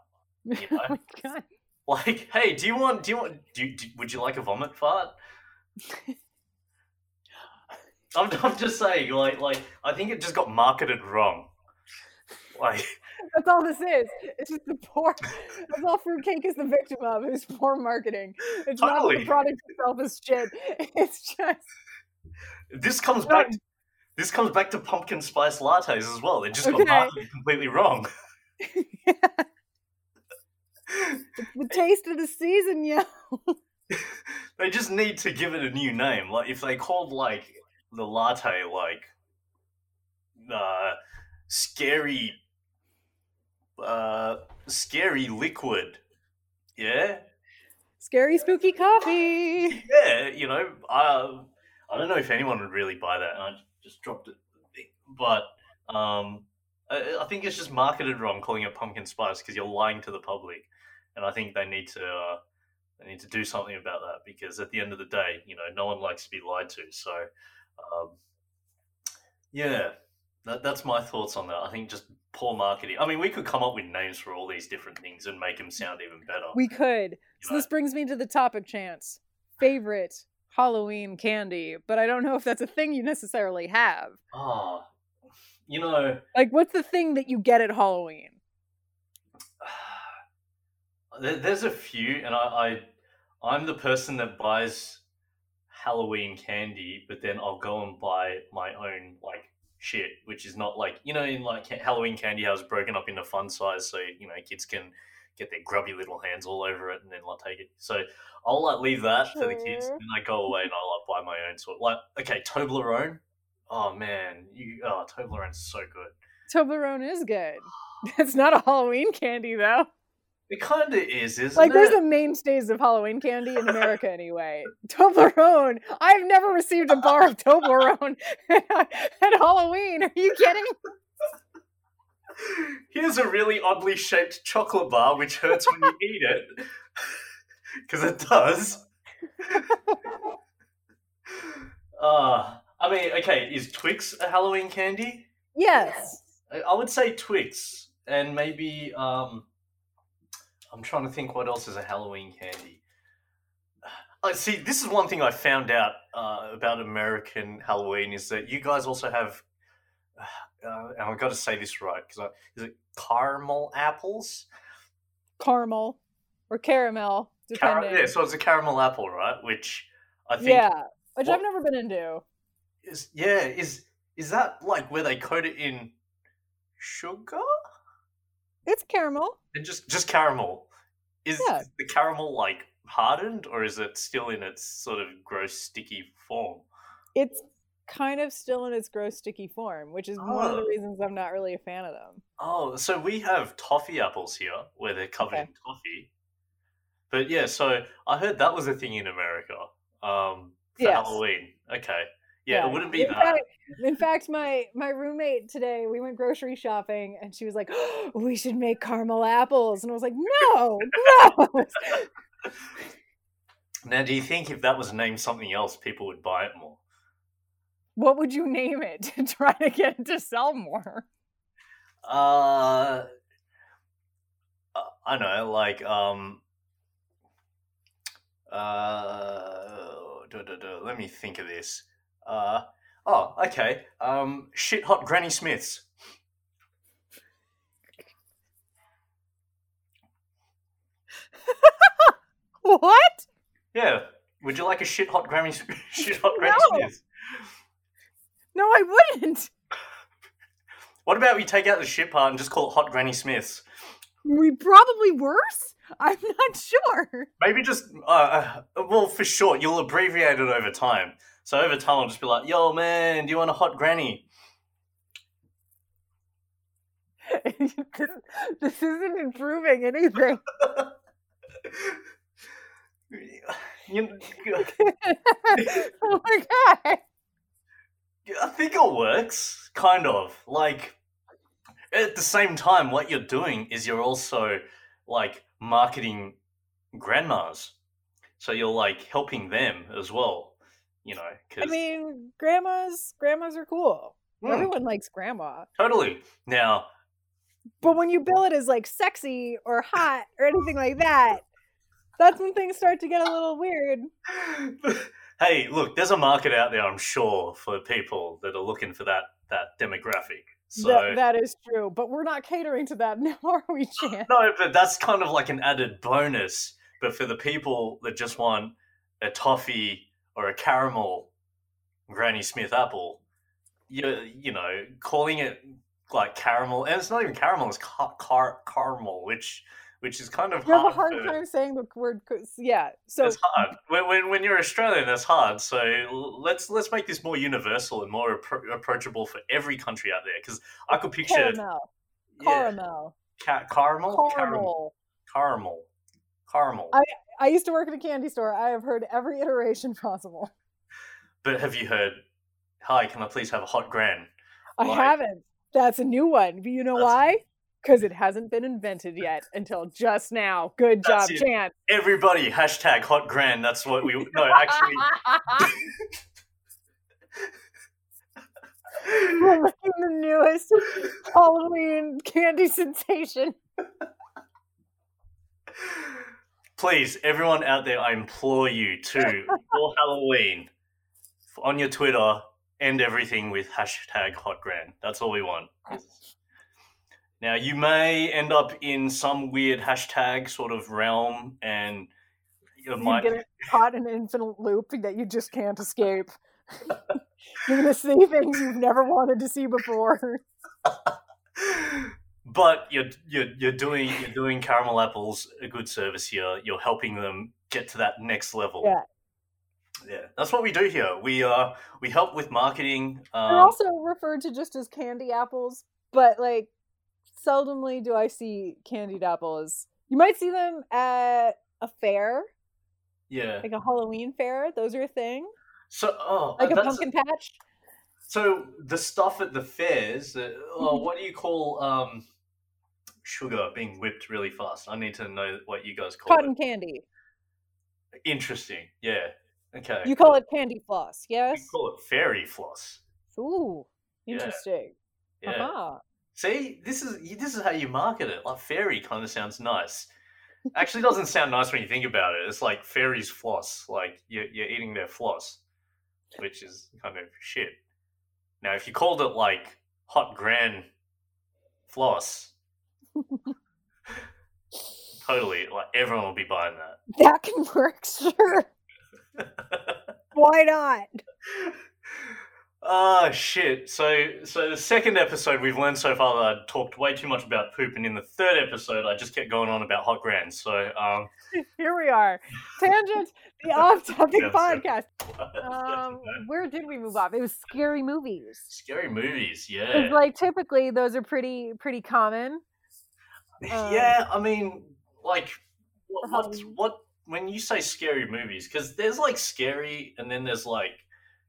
*laughs* oh know? god. Like, hey, do you want? Do you want? Do, do would you like a vomit fart? I'm, I'm just saying, like, like I think it just got marketed wrong. Like, *laughs* That's all this is. It's just the poor. That's all fruitcake is the victim of is poor marketing. It's not Totally. the product itself is shit. *laughs* It's just this comes back. This comes back to pumpkin spice lattes as well. It just got marketed completely wrong. The taste of the season, yeah. *laughs* They just need to give it a new name. Like, if they called like the latte like uh, scary, uh, scary liquid. Yeah, Scary spooky coffee. yeah, you know, I I don't know if anyone would really buy that. and I just dropped it, but um, I, I think it's just marketed wrong, calling it pumpkin spice because you're lying to the public, and I think they need to uh, they need to do something about that because at the end of the day, you know, no one likes to be lied to. So, um, yeah, that, that's my thoughts on that. I think just poor marketing. I mean, we could come up with names for all these different things and make them sound even better. We could. you So know? this brings me to the topic chance. Favorite Halloween candy, but I don't know if that's a thing you necessarily have. Ah, you know. Like, what's the thing that you get at Halloween? There- There's a few, and I, I, I'm the person that buys Halloween candy, but then I'll go and buy my own like shit, which is not like you know, in like Halloween candy, how it's broken up into fun size, so you know kids can get their grubby little hands all over it and then like take it. So I'll like leave that for the kids, and I go away and I'll like buy my own sort. Like okay, Toblerone. Oh man, you oh Toblerone's so good. Toblerone is good. *sighs* It's not a Halloween candy though. It kind of is, isn't Like, it? Like, there's the mainstays of Halloween candy in America anyway. Toblerone. I've never received a bar of Toblerone *laughs* at Halloween. Are you kidding? *laughs* Here's a really oddly shaped chocolate bar which hurts when you eat it. *laughs* Because it does. Uh, I mean, okay, is Twix a Halloween candy? Yes. I- I would say Twix, and maybe um, I'm trying to think what else is a Halloween candy. *sighs* Uh, see, this is one thing I found out uh, about American Halloween is that you guys also have, *sighs* uh, and I've got to say this right because is it caramel apples? Caramel or caramel, Car- yeah, so it's a caramel apple, right? Which I think yeah, which what- I've never been into. is yeah is is that like where they coat it in sugar? It's caramel. And just just caramel. Is Yeah. the caramel like hardened or is it still in its sort of gross sticky form? It's kind of still in its gross sticky form, which is one of the Oh. reasons I'm not really a fan of them. Oh, so we have toffee apples here where they're covered Okay. in toffee. But yeah, so I heard that was a thing in America. Um for Yes. Halloween. Okay. Yeah, it wouldn't be in that. Fact, in fact, my my roommate today, we went grocery shopping, and she was like, *gasps* "We should make caramel apples," and I was like, "No, no." *laughs* Now do you think if that was named something else people would buy it more? what would you name it to try to get it to sell more? Uh, uh, I know, like um, uh, duh, duh, duh, let me think of this. Uh, oh, okay. Um, shit hot Granny Smiths. *laughs* What? Yeah. Would you like a shit hot Granny *laughs* shit hot Granny No. Smiths? No, I wouldn't. What about we take out the shit part and just call it hot Granny Smiths? We probably worse. I'm not *laughs* sure. Maybe just uh, uh, well, for short, you'll abbreviate it over time. So over time, I'll just be like, "Yo, man, do you want a hot granny?" this, *laughs* this isn't improving anything. *laughs* you, *laughs* oh my god. I think it works, kind of. Like, at the same time, what you're doing is you're also like marketing grandmas, so you're like helping them as well. You know, I mean, grandmas, grandmas are cool. Hmm. Everyone likes grandma. totally. Now, But when you bill it as like sexy or hot or anything like that, that's when things start to get a little weird. *laughs* hey, look, there's a market out there, I'm sure, for people that are looking for that that demographic. So That, that is true. But we're not catering to that *laughs* now, are we, Chan? no, but that's kind of like an added bonus. But for the people that just want a toffee or a caramel Granny Smith apple, you you know, calling it like caramel, and it's not even caramel; it's car- car- caramel, which which is kind of You have a hard. time saying the word. Yeah. So It's hard when, when when you're Australian. That's hard. So let's let's make this more universal and more appro- approachable for every country out there. Because I could picture caramel, yeah, caramel, ca- caramel, caramel, caramel. caramel, caramel. I used to work at a candy store. I have heard every iteration *laughs* possible. But have you heard? Hi, can I please have a hot gran? I haven't. That's a new one. But you know why? Because it hasn't been invented yet until just now. Good job, it. Chan. Everybody hashtag hot gran. That's what we no actually. We're *laughs* making *laughs* the newest Halloween candy sensation. Please, everyone out there, I implore you to *laughs* for Halloween on your Twitter end everything with hashtag hot gran. That's all we want. Now you may end up in some weird hashtag sort of realm, and you might get caught in an infinite loop that you just can't escape. *laughs* *laughs* You're gonna see things you've never wanted to see before. But you're you're you're doing you're doing caramel apples a good service here. You're helping them get to that next level. Yeah. Yeah, that's what we do here. We uh we help with marketing. They're Um, also referred to just as candy apples, but like seldomly do I see candied apples. You might see them at a fair, yeah. like a Halloween fair. Those are a thing, So oh, like a pumpkin patch. So the stuff at the fairs, uh, oh, what do you call um sugar being whipped really fast. I need to know what you guys call it. Cotton it. candy. Interesting. Yeah. Okay. You call it candy floss, We yes? call it fairy floss. Ooh, Yeah. interesting. Yeah. Uh-huh. See, this is this is how you market it. Like fairy kind of sounds nice. Actually, doesn't sound nice when you think about it. It's like fairies floss. Like you're you're eating their floss, which is kind of shit. Now, if you called it like hot gran floss, totally, like everyone will be buying that. That can work, sure. *laughs* Why not? Ah, shit. So, so the second episode we've learned so far that I talked way too much about poop, and in the third episode I just kept going on about hot grand. So, um, *laughs* Here we are. Tangent, the *laughs* off-topic Yeah, podcast. Um, where did we move off? It was scary movies. scary movies, yeah, like typically those are pretty pretty common. Um, yeah. I mean, like, what, what, what? When you say scary movies, because there's like scary, and then there's like,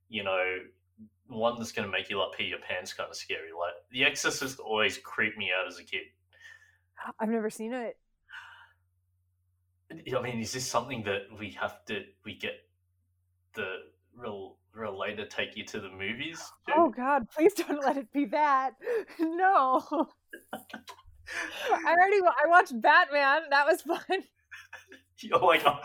you know, one that's gonna make you like pee your pants, kind of scary. Like, The Exorcist always creeped me out as a kid. *gasps* I've never seen it. I mean, is this something that we have to we get the real relator take you to the movies? to? Oh God, please don't let it be that. *laughs* No. *laughs* I already I watched Batman. That was *laughs* fun. You're *laughs* like, oh.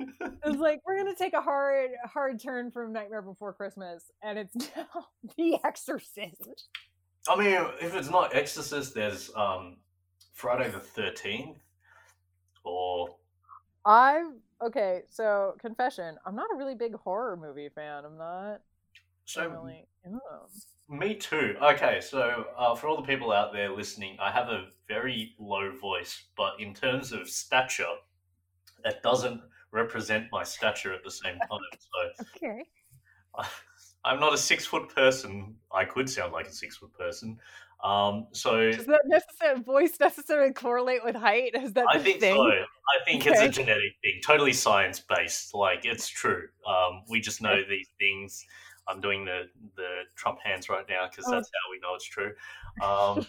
It was like we're gonna take a hard hard turn from Nightmare Before Christmas, and it's *laughs* now The Exorcist. I mean, if it's not Exorcist, there's um Friday the Thirteenth, or I'm okay. So confession, I'm not a really big horror movie fan. I'm not so really. into them. Me too. Okay, so uh, for all the people out there listening, I have a very low voice, but in terms of stature, that doesn't represent my stature at the same time. So *laughs* Okay. *laughs* I'm not a six foot person. I could sound like a six foot person. Um, so Does that necessary voice necessarily correlate with height? Is that I think thing? so. I think it's a genetic thing, totally science based. Like it's true. Um, we just know these things. I'm doing the the Trump hands right now because Oh. that's how we know it's true. *laughs* Um,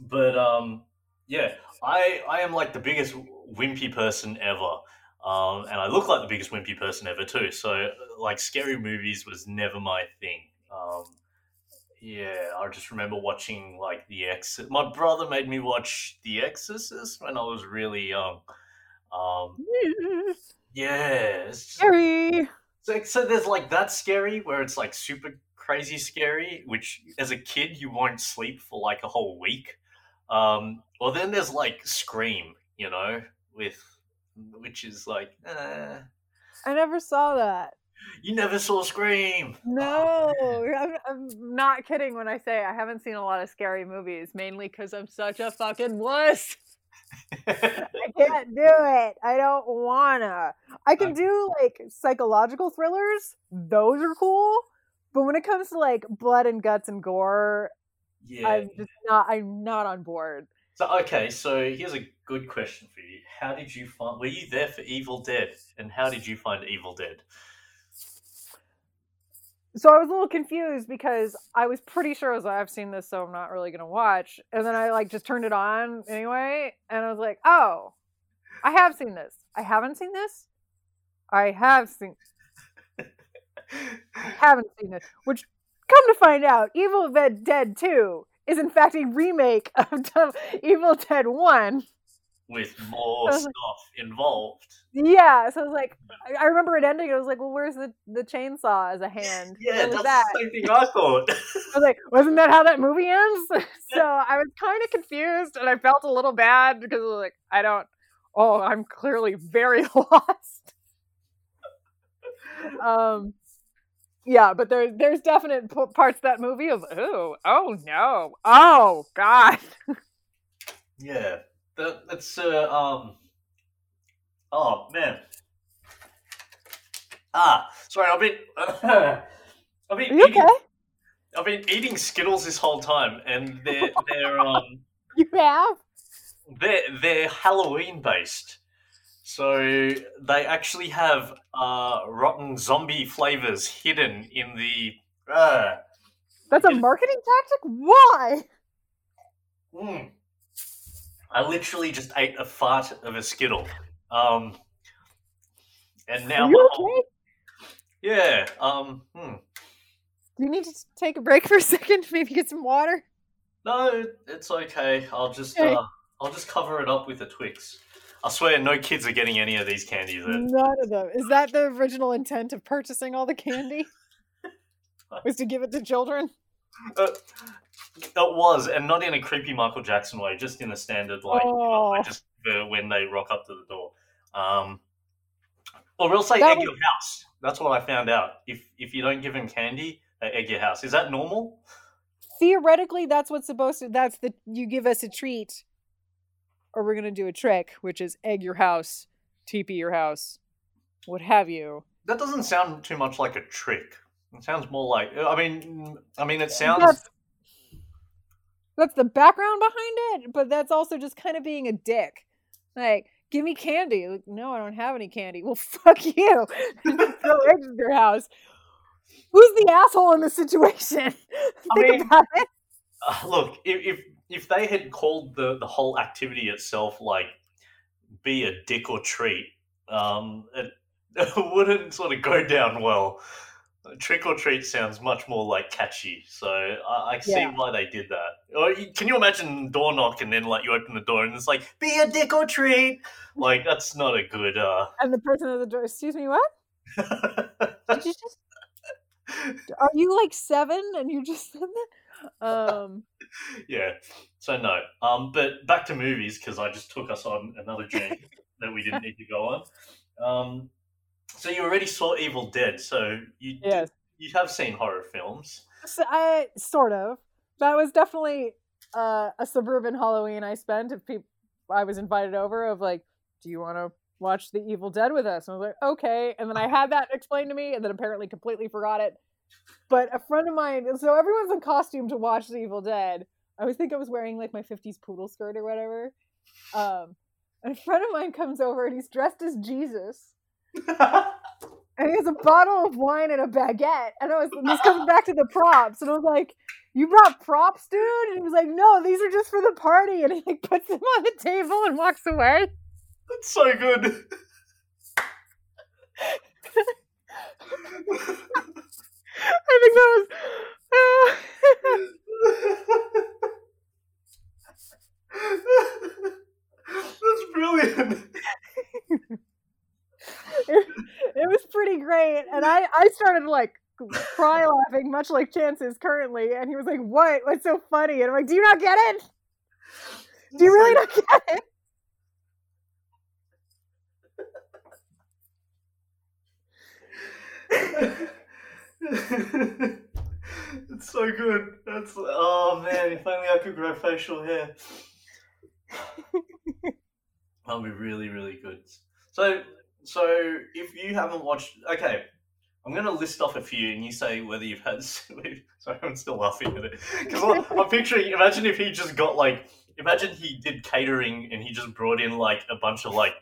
but um, yeah, I I am like the biggest wimpy person ever. Um, and I look like the biggest wimpy person ever too. So like scary movies was never my thing. Um, yeah, I just remember watching like The Exorcist. My brother made me watch The Exorcist when I was really young. Um, *laughs* yeah, it's just- Scary. So, so there's like that scary where it's like super crazy scary, which as a kid you won't sleep for like a whole week. Um, or then there's like Scream, you know, with which is like, eh, I never saw that. you never saw Scream. No, *laughs* I'm, I'm not kidding when I say I haven't seen a lot of scary movies, mainly because I'm such a fucking wuss. *laughs* I can't do it. I don't wanna. I can do like psychological thrillers; those are cool. But when it comes to like blood and guts and gore, yeah. I'm just not. I'm not on board. So okay, so here's a good question for you. How did you find? Were you there for Evil Dead? And how did you find Evil Dead? So I was a little confused because I was pretty sure I was like, I've seen this, so I'm not really gonna watch. And then I like just turned it on anyway, and I was like, oh, I have seen this. I haven't seen this. I have seen. I *laughs* haven't seen this. Which, come to find out, Evil Dead Dead Two is in fact a remake of *laughs* Evil Dead One. With more stuff involved. Yeah, so I was like, I- remember it ending. I was like, well, where's the the chainsaw as a hand? Yeah, that's that? the same thing I thought. *laughs* I was like, wasn't that how that movie ends? *laughs* *laughs* so I was kind of confused and I felt a little bad because I was like, I don't, oh, I'm clearly very lost. um, yeah, but there's there's definite p- parts of that movie of oh oh no oh god yeah, that, that's uh, um. Oh man. Ah, sorry. I've been. *laughs* I've been are you eating. okay I've been eating Skittles this whole time, and they're *laughs* they're um you have they're they're Halloween based. So they actually have uh, rotten zombie flavors hidden in the. Uh, that's a marketing tactic why mm. I literally just ate a fart of a Skittle. Um, and now, okay? yeah. Um, hmm. Do you need to take a break for a *laughs* second? Maybe get some water. No, it's okay. I'll just Okay. uh, I'll just cover it up with a Twix. I swear, no kids are getting any of these candies. None of them. Is that the original intent of purchasing all the candy? *laughs* Was to give it to children? Uh, it was, and not in a creepy Michael Jackson way, just in a standard like, you know, Oh. just uh, when they rock up to the door. Um, or we'll say That egg was- your house. That's what I found out. If if you don't give them candy, they egg your house. Is that normal? Theoretically, that's what's supposed to. That's the you give us a treat, or we're gonna do a trick, which is egg your house, teepee your house, what have you. That doesn't sound too much like a trick. It sounds more like. I mean, I mean, it sounds. That's, that's the background behind it, but that's also just kind of being a dick. Like, give me candy. Like, no, I don't have any candy. Well, *laughs* fuck you. *laughs* Throw eggs in your house. Who's the asshole in this situation? *laughs* I Think mean- about it. Uh, look, if, if if they had called the the whole activity itself like be a dick or treat, um, it, it wouldn't sort of go down well. Trick or treat sounds much more like catchy, so I, I see Yeah. why they did that. Or can you imagine door knock and then like you open the door and it's like be a dick or treat? Like that's not a good. uh And the person at the door, excuse me, what? *laughs* Did you just are you like seven and you just said that? Um yeah. So no. Um, but back to movies because I just took us on another journey *laughs* that we didn't need to go on. Um, so you already saw Evil Dead, so you yes. you have seen horror films. So I sort of. That was definitely uh, a suburban Halloween I spent. If people, I was invited over, of like, do you want to watch The Evil Dead with us? And I was like, okay. And then I had that explained to me, and then apparently completely forgot it. But a friend of mine, so everyone's in costume to watch The Evil Dead. I always think I was wearing like my '50s poodle skirt or whatever. Um, and a friend of mine comes over and he's dressed as Jesus. And he has a bottle of wine and a baguette. And I was this comes *laughs* back to the props, and I was like, "You brought props, dude?" And he was like, "No, these are just for the party." And he like puts them on the table and walks away. That's so good. I think that was. *laughs* That's brilliant. *laughs* it, it was pretty great, and I I started like cry laughing, much like Chances currently. And he was like, "What? What's so funny?" And I'm like, "Do you not get it? Do you really not get it?" *laughs* it's so good. That's oh man, if only I could grow facial hair. *laughs* That'll be really, really good. So so if you haven't watched okay, I'm gonna list off a few and you say whether you've had *laughs* sorry, I'm still laughing at it. Because I'm picturing imagine if he just got like imagine he did catering and he just brought in like a bunch of like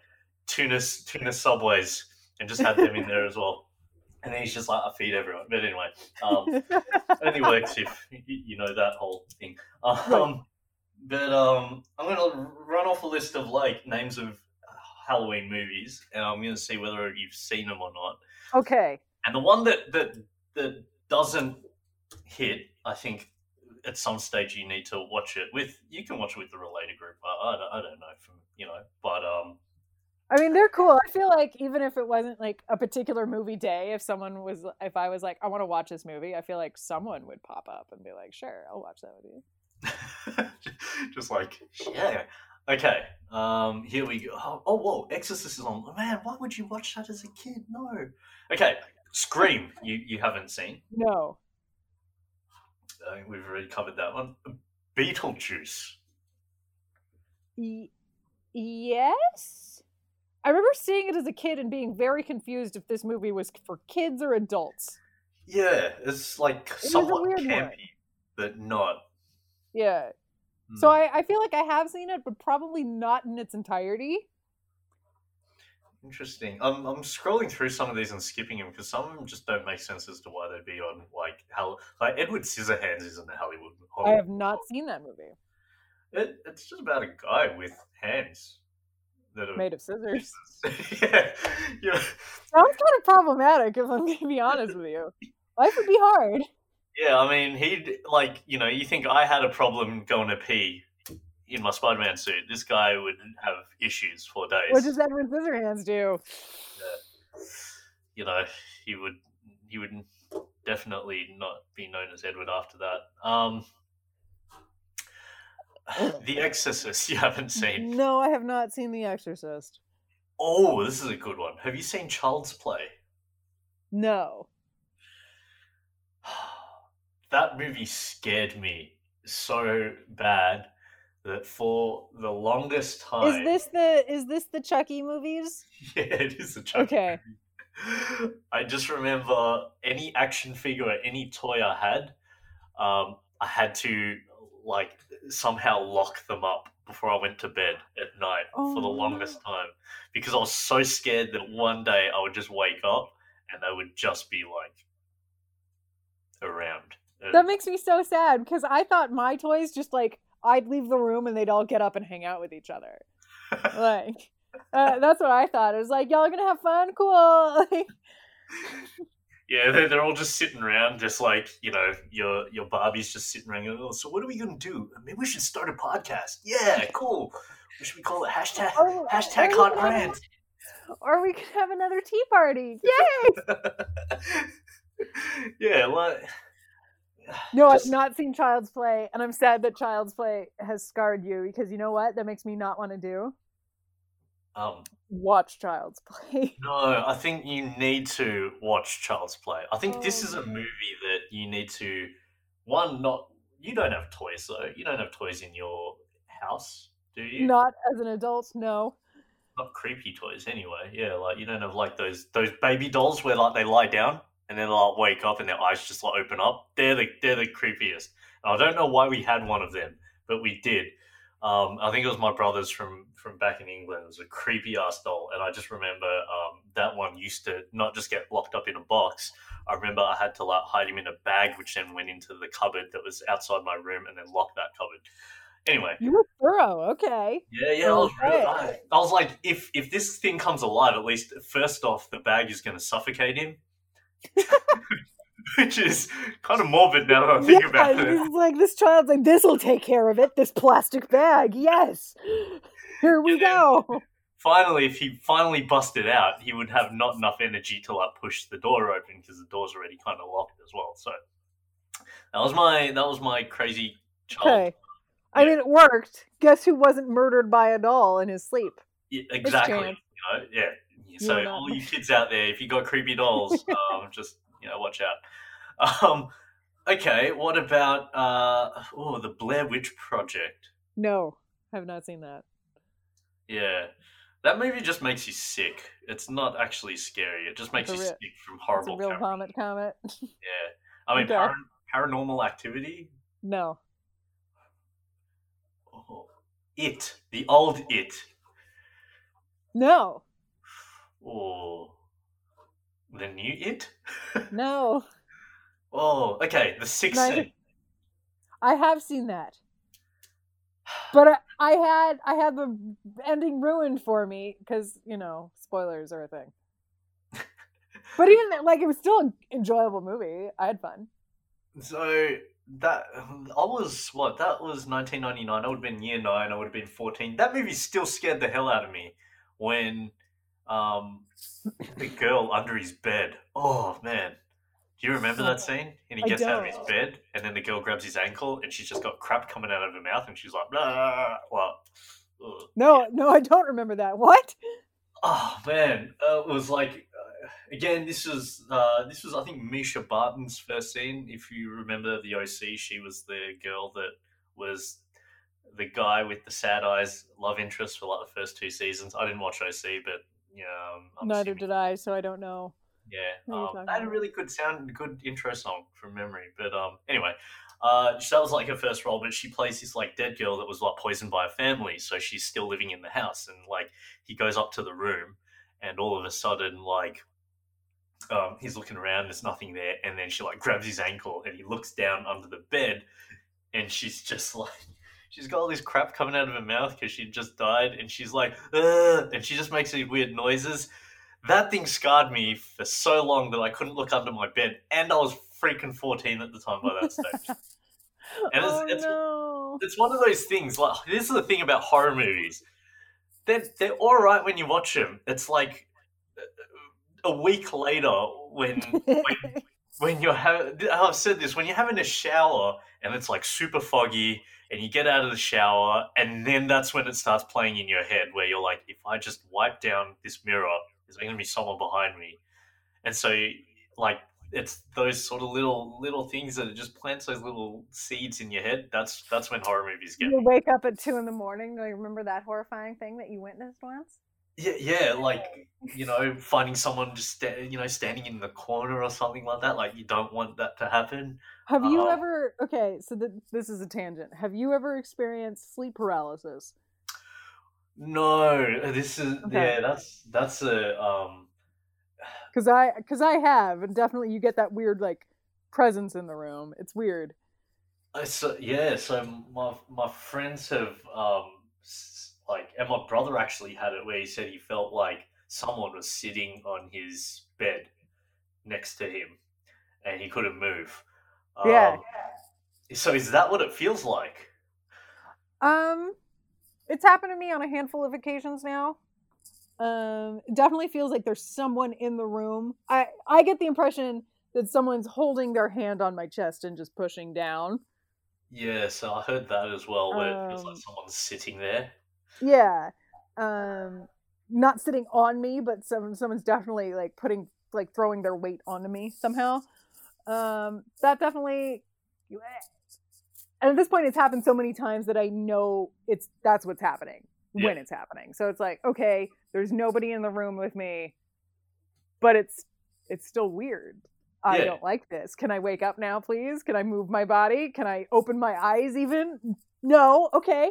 tuna tuna subways and just had them in there as well. And then he's just like, I feed everyone. But anyway, um, *laughs* only works if you know that whole thing. Um, but um, I'm gonna run off a list of like names of Halloween movies, and I'm gonna see whether you've seen them or not. okay. And the one that that that doesn't hit, I think, at some stage you need to watch it with. You can watch it with the related group. I, I, don't, I don't know from you know, but um, I mean, they're cool. I feel like even if it wasn't like a particular movie day, if someone was, if I was like, I want to watch this movie, I feel like someone would pop up and be like, sure, I'll watch that with you. *laughs* just like yeah. Okay, um, here we go. Oh, oh, whoa, Exorcist is on. Man, why would you watch that as a kid? No. Okay, Scream. You you haven't seen. No. Uh, we've already covered that one. Beetlejuice. Y- yes. I remember seeing it as a kid and being very confused if this movie was for kids or adults. Yeah, it's like a somewhat weird one. campy, but not. Yeah. So Hmm. I, I feel like I have seen it, but probably not in its entirety. Interesting. I'm I'm scrolling through some of these and skipping them because some of them just don't make sense as to why they'd be on like how like Edward Scissorhands isn't a Hollywood. I have not seen that movie. It, it's just about a guy with hands that are Made of scissors. *laughs* yeah, yeah, Sounds kind of problematic, if I'm going to be honest with you. Life would be hard. Yeah. I mean, he'd like you know, you think I had a problem going to pee in my Spider-Man suit. This guy would have issues for days. What does Edward Scissorhands do? you know, he would he would definitely not be known as Edward after that. Um, *sighs* the Exorcist, *laughs* you haven't seen. No, I have not seen The Exorcist. Oh, this is a good one. Have you seen Child's Play? No. That movie scared me so bad that for the longest time, Is this the is this the Chucky movies? *laughs* yeah, it is a Chucky Okay. movie. *laughs* I just remember any action figure or any toy I had, um, I had to like somehow lock them up before I went to bed at night for the Oh, longest time because I was so scared that one day I would just wake up and they would just be like around. That makes me so sad because I thought my toys just like I'd leave the room and they'd all get up and hang out with each other. *laughs* Like uh, that's what I thought. It was like y'all are gonna have fun, cool. *laughs* Like, Yeah, they're, they're all just sitting around, just like you know, your your Barbie's just sitting around. Oh, so what are we gonna do? Maybe we should start a podcast. Yeah, cool. What should we call it? Hashtag Oh, hashtag hot brand. or we could have another tea party. *laughs* Yay! yeah, like No, Just- I've not seen Child's Play, and I'm sad that Child's Play has scarred you because you know what? That makes me not want to do um, watch Child's Play. no, I think you need to watch Child's Play. I think this Oh, is a movie that you need to one not. You don't have toys though. You don't have toys in your house, do you? Not as an adult, no. not creepy toys anyway. Yeah, like you don't have like those those baby dolls where like they lie down and then they'll wake up and their eyes just like open up. They're the they're the creepiest. And I don't know why we had one of them, but we did. Um, I think it was my brother's from from back in England. It was a creepy ass doll, and I just remember um, that one used to not just get locked up in a box. I remember I had to like hide him in a bag, which then went into the cupboard that was outside my room, and then lock that cupboard. Anyway, You were thorough, okay. yeah, yeah. I was, really, I, I was like, if if this thing comes alive, at least first off, the bag is going to suffocate him, *laughs* which is kind of morbid now that I think about it. it's like this child's like, this'll take care of it. This plastic bag, yes. *laughs* Here we go. Finally, if he finally busted out, he would have not enough energy to like push the door open because the door's already kind of locked as well. So that was my that was my crazy child. Okay. I mean, it worked. Guess who wasn't murdered by a doll in his sleep? Yeah, exactly. You know, yeah. So all you kids out there, if you got creepy dolls, *laughs* um, just you know, watch out. Um, okay, what about uh, oh, the Blair Witch Project? No, I have not seen that. Yeah, that movie just makes you sick. It's not actually scary. It just makes It's you real- sick from It's horrible. a real vomit comet. *laughs* Yeah, I mean, Okay. paran- Paranormal Activity. no. Oh, it, the old It. No. Oh, the new It. *laughs* No. oh, okay, the Sixth Neither- I have seen that. But I, I had I had the ending ruined for me because you know spoilers are a thing. *laughs* But even like it was still an enjoyable movie. I had fun. So that I was what that was 1999. I would have been year nine. I would have been 14. That movie still scared the hell out of me when um the girl under his bed. Oh man, do you remember that scene? And he I gets out of his bed, and then the girl grabs his ankle, and she's just got crap coming out of her mouth, and she's like, blah, well, ugh. No, no, I don't remember that. What? Oh man, uh, it was like uh, again. This was uh, this was I think Mischa Barton's first scene. If you remember the OC, she was the girl that was the guy with the sad eyes love interest for like the first two seasons. I didn't watch OC, but yeah, um, I'm Neither assuming- did I, so I don't know. Yeah, What are you um, that had a really good sound, good intro song from memory. But um, anyway, uh, that was like her first role. But she plays this like dead girl that was like poisoned by a family, so she's still living in the house. And like he goes up to the room, and all of a sudden, like um, he's looking around, there's nothing there, and then she like grabs his ankle, and he looks down under the bed, and she's just *laughs* like. She's got all this crap coming out of her mouth because she just died, and she's like, Ugh, and she just makes these weird noises. That thing scarred me for so long that I couldn't look under my bed, and I was freaking fourteen at the time by that stage. *laughs* And it's, oh it's, no. it's one of those things. Like this is the thing about horror movies. They're they're all right when you watch them. It's like uh, a week later when *laughs* when when you're having. I've said this when you're having a shower and it's like super foggy and you get out of the shower and then that's when it starts playing in your head where you're like, if I just wipe down this mirror, is there going to be someone behind me? And so like it's those sort of little little things that just plants those little seeds in your head. That's that's when horror movies get. You wake up at two in the morning. Do you remember that horrifying thing that you witnessed once? Yeah, yeah, like you know, finding someone just you know standing in the corner or something like that. Like you don't want that to happen. Have you Uh, ever? Okay, so th- this is a tangent. Have you ever experienced sleep paralysis? No, this is Okay. yeah. That's that's a um. *sighs* Because I, because I have, and definitely you get that weird like presence in the room. It's weird. I So yeah, so my my friends have um like, and my brother actually had it where he said he felt like someone was sitting on his bed next to him, and he couldn't move. Yeah. Um, So is that what it feels like? Um, it's happened to me on a handful of occasions now. Um, it definitely feels like there's someone in the room. I I get the impression that someone's holding their hand on my chest and just pushing down. Yeah, so I heard that as well, where it feels Um, like someone's sitting there. Yeah. Um, not sitting on me, but some someone's definitely like putting like throwing their weight onto me somehow. Um, that definitely. And at this point, it's happened so many times that I know it's that's what's happening when it's happening. So it's like, okay, there's nobody in the room with me, but it's it's still weird. I Yeah. don't like this. Can I wake up now, please? Can I move my body? Can I open my eyes even? No, okay.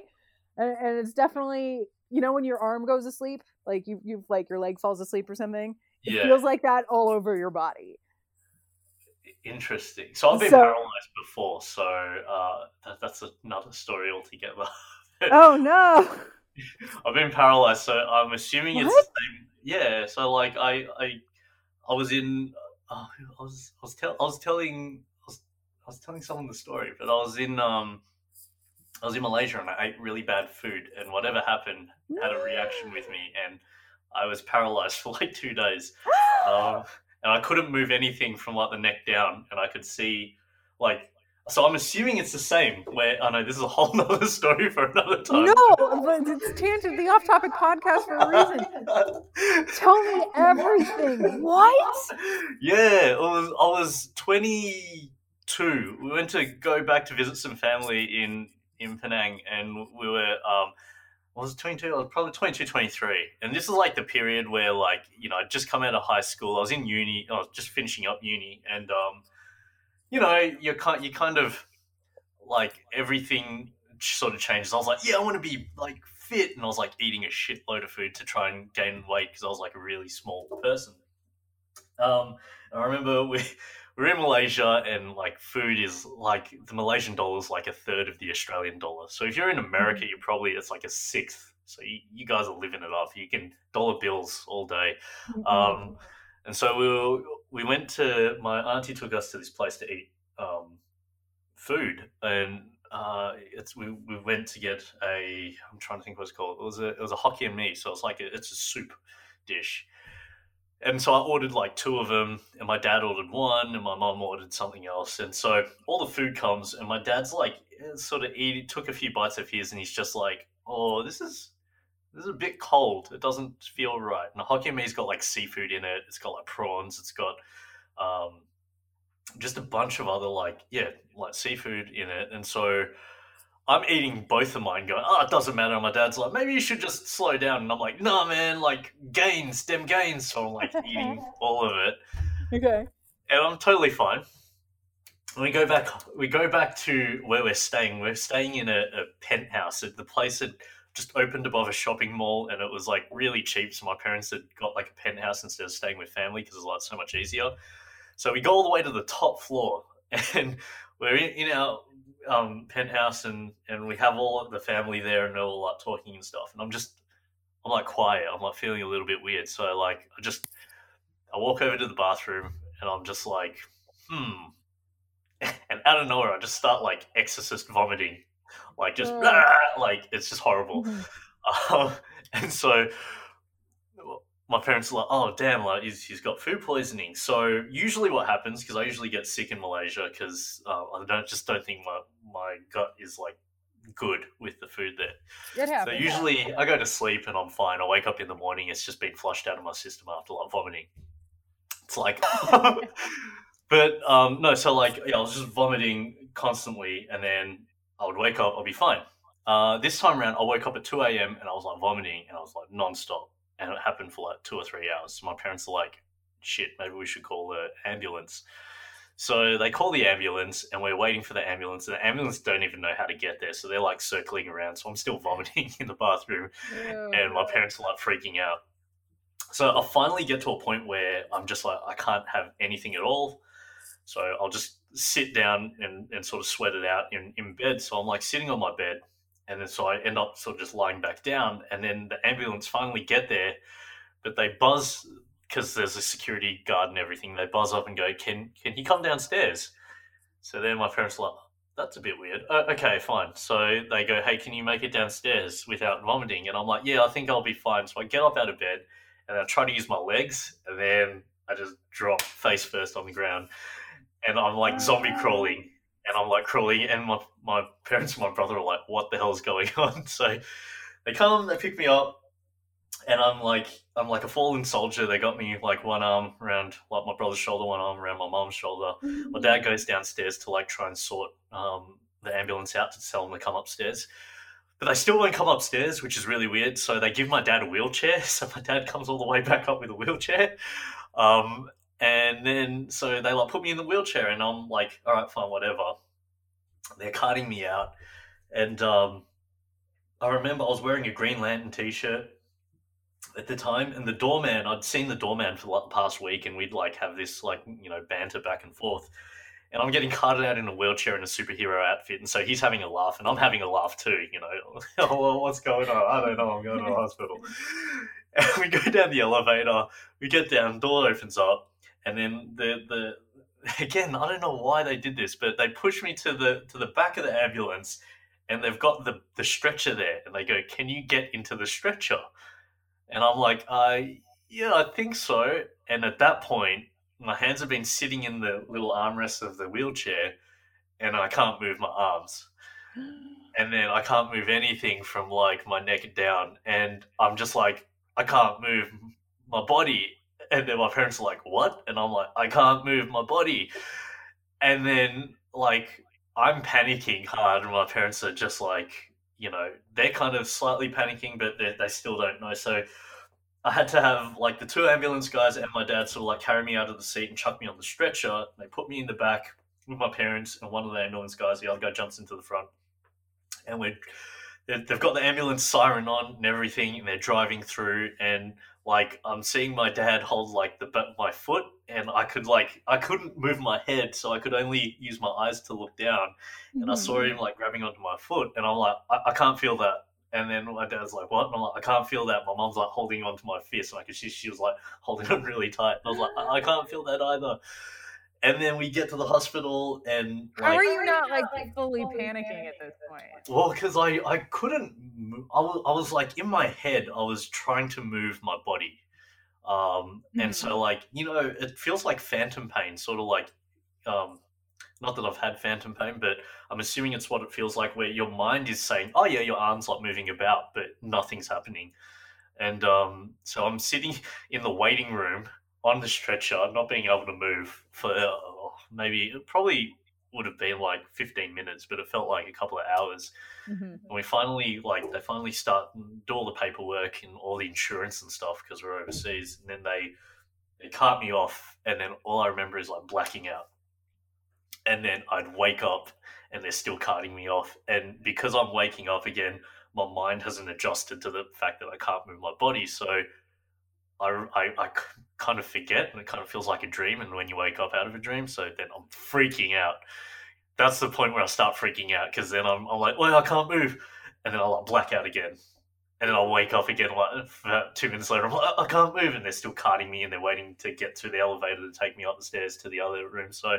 And, and it's definitely, you know, when your arm goes asleep, like you you like your leg falls asleep or something. It Yeah, feels like that all over your body. Interesting. So I've been So- paralyzed before, so uh, that, that's another story altogether. *laughs* Oh no. I've been paralyzed, so I'm assuming it's the same. Yeah, so like I I I was in uh, I was I was tell I was telling I was, I was telling someone the story, but I was in um I was in Malaysia and I ate really bad food, and whatever happened had a reaction with me, and I was paralyzed *laughs* for like two days. *gasps* Um, and I couldn't move anything from like the neck down, and I could see like. So I'm assuming it's the same. Where I know this is a whole *laughs* nother story for another time. No, but it's tangent the off topic podcast for a reason. *laughs* Tell me everything. What? Yeah, it was. I was 22. We went to go back to visit some family in in Penang, and we were. Um, I was 22. I was probably 22, 23. And this is like the period where, like, you know, I'd just come out of high school. I was in uni. I was just finishing up uni, and um, you know, you kind you kind of like everything sort of changes. I was like, yeah, I want to be like fit, and I was like eating a shitload of food to try and gain weight because I was like a really small person. Um, I remember we were in Malaysia, and like food is like the Malaysian dollar is like a third of the Australian dollar. So if you're in America, you're probably it's like a sixth. So you, you guys are living it up. You can dollar bills all day. Um, and so we were, we went to my auntie took us to this place to eat um, food, and uh, it's we, we went to get a I'm trying to think what it's called. It was a it was a Hokkien mee, so it's like a, it's a soup dish. And so I ordered like two of them, and my dad ordered one, and my mom ordered something else. And so all the food comes, and my dad's like eh, sort of eating, took a few bites of his, and he's just like, "Oh, this is this is a bit cold. It doesn't feel right." And the Hokkien mee's got like seafood in it. It's got like prawns. It's got um, just a bunch of other like yeah, like seafood in it. And so I'm eating both of mine, going, "Oh, it doesn't matter." And my dad's like, "Maybe you should just slow down." And I'm like, "No, man, like gains, them gains." So I'm like eating *laughs* all of it Okay. and I'm totally fine. And we go back. We go back to where we're staying. We're staying in a, a penthouse. The place had just opened above a shopping mall, and it was like really cheap. So my parents had got like a penthouse instead of staying with family because it's like so much easier. So we go all the way to the top floor, *laughs* and we're in, in our um, penthouse, and and we have all the family there, and they're all like talking and stuff, and I'm just I'm like quiet. I'm like feeling a little bit weird. So like I just I walk over to the bathroom and I'm just like, hmm. *laughs* And out of nowhere, I just start like exorcist vomiting, like just. "Blah!" like it's just horrible. Mhm. *laughs* Um, and so my parents are like, oh damn, like he's, he's got food poisoning. So usually what happens, because I usually get sick in Malaysia, because uh, I don't just don't think my my gut is like good with the food there. It So usually I go to sleep and I'm fine. I wake up in the morning, it's just been flushed out of my system after like vomiting. It's like, *laughs* but um, no, so like yeah, I was just vomiting constantly, and then I would wake up, I'll be fine. Uh, this time around, I woke up at two a.m. and I was like vomiting, and I was like non-stop, and it happened for like two or three hours. So my parents are like, "Shit, maybe we should call the ambulance." So they call the ambulance, and we're waiting for the ambulance. And the ambulance don't even know how to get there, so they're like circling around. So I'm still vomiting *laughs* in the bathroom, Ew. and my parents are like freaking out. So I finally get to a point where I'm just like, I can't have anything at all. So I'll just sit down and, and sort of sweat it out in, in bed. So I'm like sitting on my bed, and then so I end up sort of just lying back down. And then the ambulance finally get there, but they buzz because there's a security guard and everything. They buzz up and go, "Can can he come downstairs?" So then my parents are like, "That's a bit weird." "Oh, okay, fine. So they go, "Hey, can you make it downstairs without vomiting?" And I'm like, "Yeah, I think I'll be fine." So I get up out of bed and I try to use my legs, and then I just drop face first on the ground, and I'm like zombie crawling, and I'm like crawling, and my my parents and my brother are like, "What the hell's going *laughs* on?" So they come, they pick me up, and I'm like, I'm like a fallen soldier. They got me like one arm around like my brother's shoulder, one arm around my mom's shoulder. My dad goes downstairs to like try and sort um, the ambulance out to tell them to come upstairs. But they still won't come upstairs, which is really weird. So they give my dad a wheelchair. *laughs* So my dad comes all the way back up with a wheelchair. Um, and then so they like put me in the wheelchair, and I'm like, all right, fine, whatever. They're carting me out, and um, I remember I was wearing a Green Lantern t-shirt at the time, and the doorman, I'd seen the doorman for like the past week, and we'd like have this like you know banter back and forth. And I'm getting carted out in a wheelchair in a superhero outfit, and so he's having a laugh, and I'm having a laugh too. You know, *laughs* oh, what's going on? I don't know. I'm going to the hospital. *laughs* And we go down the elevator. We get down. Door opens up, and then the the *laughs* again. I don't know why they did this, but they push me to the to the back of the ambulance, and they've got the the stretcher there, and they go, "Can you get into the stretcher?" And I'm like, uh, yeah, I think so. And at that point, my hands have been sitting in the little armrest of the wheelchair, and I can't move my arms. *gasps* And then I can't move anything from like my neck down. And I'm just like, I can't move my body. And then my parents are like, what? And I'm like, I can't move my body. And then, like, I'm panicking hard, and my parents are just like, you know, they're kind of slightly panicking, but they, still don't know. So I had to have like the two ambulance guys and my dad sort of like carry me out of the seat and chuck me on the stretcher. They put me in the back with my parents, and one of the ambulance guys, the other guy, jumps into the front, and we're they- they've got the ambulance siren on and everything, and they're driving through, and like I'm seeing my dad hold like the ba- my foot, and I could like I couldn't move my head, so I could only use my eyes to look down, and I saw him mm. like grabbing onto my foot, and I'm like, I, I can't feel that. And then my dad's like, "What?" And I'm like, "I can't feel that." My mom's like holding onto my fist, and like she she was like holding on *laughs* really tight. And I was like, I, "I can't feel that either." And then we get to the hospital, and How like, are you not like fully panicking at this point? well, because I, I couldn't, mo- I was, I was like in my head, I was trying to move my body. Um, and so like, you know, it feels like phantom pain, sort of like, um, not that I've had phantom pain, but I'm assuming it's what it feels like where your mind is saying, oh yeah, your arm's like moving about, but nothing's happening. And um, so I'm sitting *laughs* in the waiting room on the stretcher, not being able to move for uh, maybe, it probably would have been like 15 minutes, but it felt like a couple of hours. Mhm. and we finally like they finally start do all the paperwork and all the insurance and stuff because we're overseas and then they they cart me off and then all i remember is like blacking out. And then i'd wake up and they're still carting me off and because i'm waking up again my mind hasn't adjusted to the fact that i can't move my body. So I, I, I kind of forget and it kind of feels like a dream and when you wake up out of a dream so then i'm freaking out that's the point where I start freaking out because then I'm, I'm like, well, I can't move, and then I'll like, black out again, and then I'll wake up again like two minutes later. I'm like, I can't move, and they're still carting me, and they're waiting to get to the elevator to take me up the stairs to the other room. So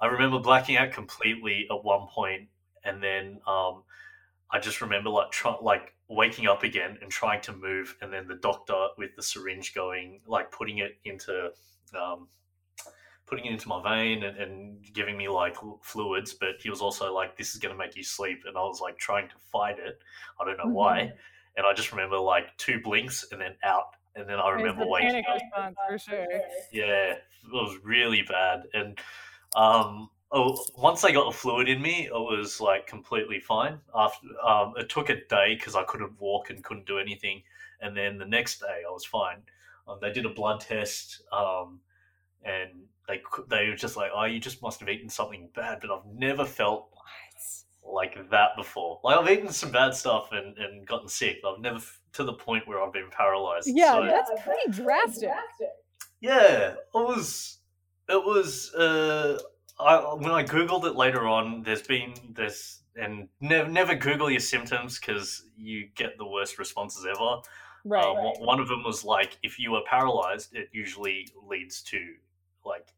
I remember blacking out completely at one point, and then um, I just remember like try, like waking up again and trying to move, and then the doctor with the syringe going, like putting it into. Um, putting it into my vein and, and giving me like fluids, but he was also like, "This is going to make you sleep," and I was like trying to fight it. I don't know mm-hmm. why, and I just remember like two blinks and then out, and then I remember waking up. Response, for sure. Yeah, it was really bad, and um, oh, once I got the fluid in me, it was like completely fine. After um, it took a day because I couldn't walk and couldn't do anything, and then the next day I was fine. Um, they did a blood test, um, and they they were just like, "Oh, you just must have eaten something bad." But I've never felt what? like that before. Like I've eaten some bad stuff and, and gotten sick. But I've never to the point where I've been paralyzed. Yeah, so, that's pretty drastic. Yeah, it was. It was. Uh, I when I googled it later on, there's been this, and never never Google your symptoms because you get the worst responses ever. Right, um, right. One of them was like, if you are paralyzed, it usually leads to like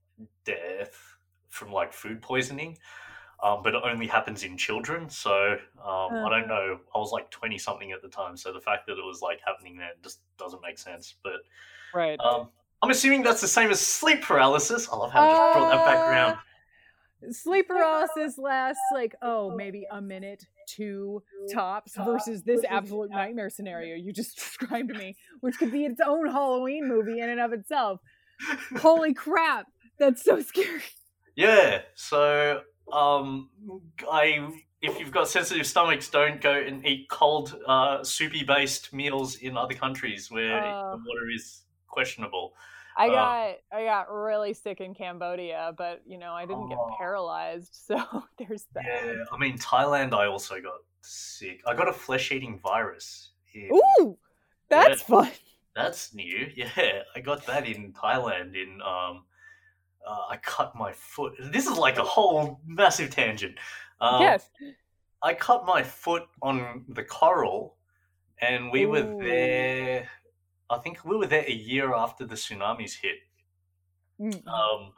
death from like food poisoning. Um, but it only happens in children. So um, I don't uh-huh. know. I was like twenty something at the time, so the fact that it was like happening then just doesn't make sense. But right, um, I'm assuming that's the same as sleep paralysis. I love how I just uh, brought that background. Sleep paralysis lasts like oh maybe a minute, two tops, versus this absolute nightmare scenario you just *laughs* described to me, which could be its own Halloween movie in and of itself. *laughs* Holy crap! That's so scary. Yeah. So, um, I if you've got sensitive stomachs, don't go and eat cold, uh, soupy based meals in other countries where uh, the water is questionable. I uh, got I got really sick in Cambodia, but you know I didn't get oh. paralyzed, *laughs* so there's that. Yeah, I mean Thailand. I also got sick. I got a flesh eating virus. In, Ooh, that's yeah, fun. That's new. *laughs* Yeah, I got that in Thailand in um, uh, I cut my foot. This is like a whole massive tangent. Um, yes. I cut my foot on the coral, and we Ooh. were there. I think we were there a year after the tsunamis hit. Mm. Um,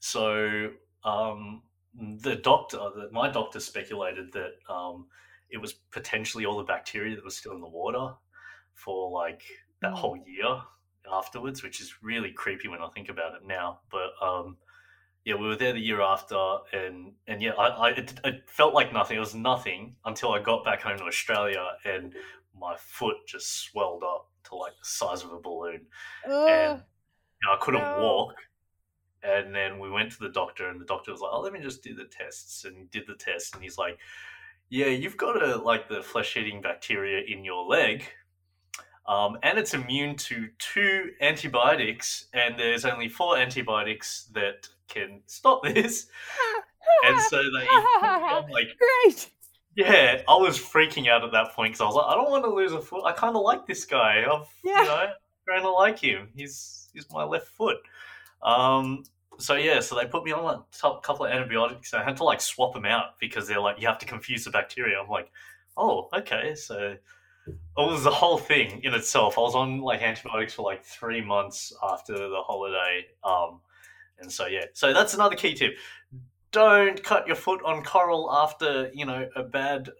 so um, the doctor, the, my doctor, speculated that um, it was potentially all the bacteria that was still in the water for like that mm. whole year afterwards, which is really creepy when I think about it now. But um, yeah, we were there the year after, and and yeah, I, I it, it, felt like nothing. It was nothing until I got back home to Australia, and my foot just swelled up to like the size of a balloon, and you know, I couldn't no. walk. And then we went to the doctor, and the doctor was like, "Oh, let me just do the tests." And he did the test, and he's like, "Yeah, you've got a like the flesh-eating bacteria in your leg." Um, and it's immune to two antibiotics, and there's only four antibiotics that can stop *laughs* this. *laughs* and so they, *laughs* I'm like, great. Yeah, I was freaking out at that point because I was like, I don't want to lose a foot. I kind of like this guy. I've, yeah. you know, kind of like him. He's he's my left foot. Um, so yeah, so they put me on a top couple of antibiotics. I had to like swap them out because they're like, you have to confuse the bacteria. I'm like, oh, okay, so it was the whole thing in itself. I was on like antibiotics for like three months after the holiday. Um, and so yeah, so that's another key tip. Don't cut your foot on coral after you know a bad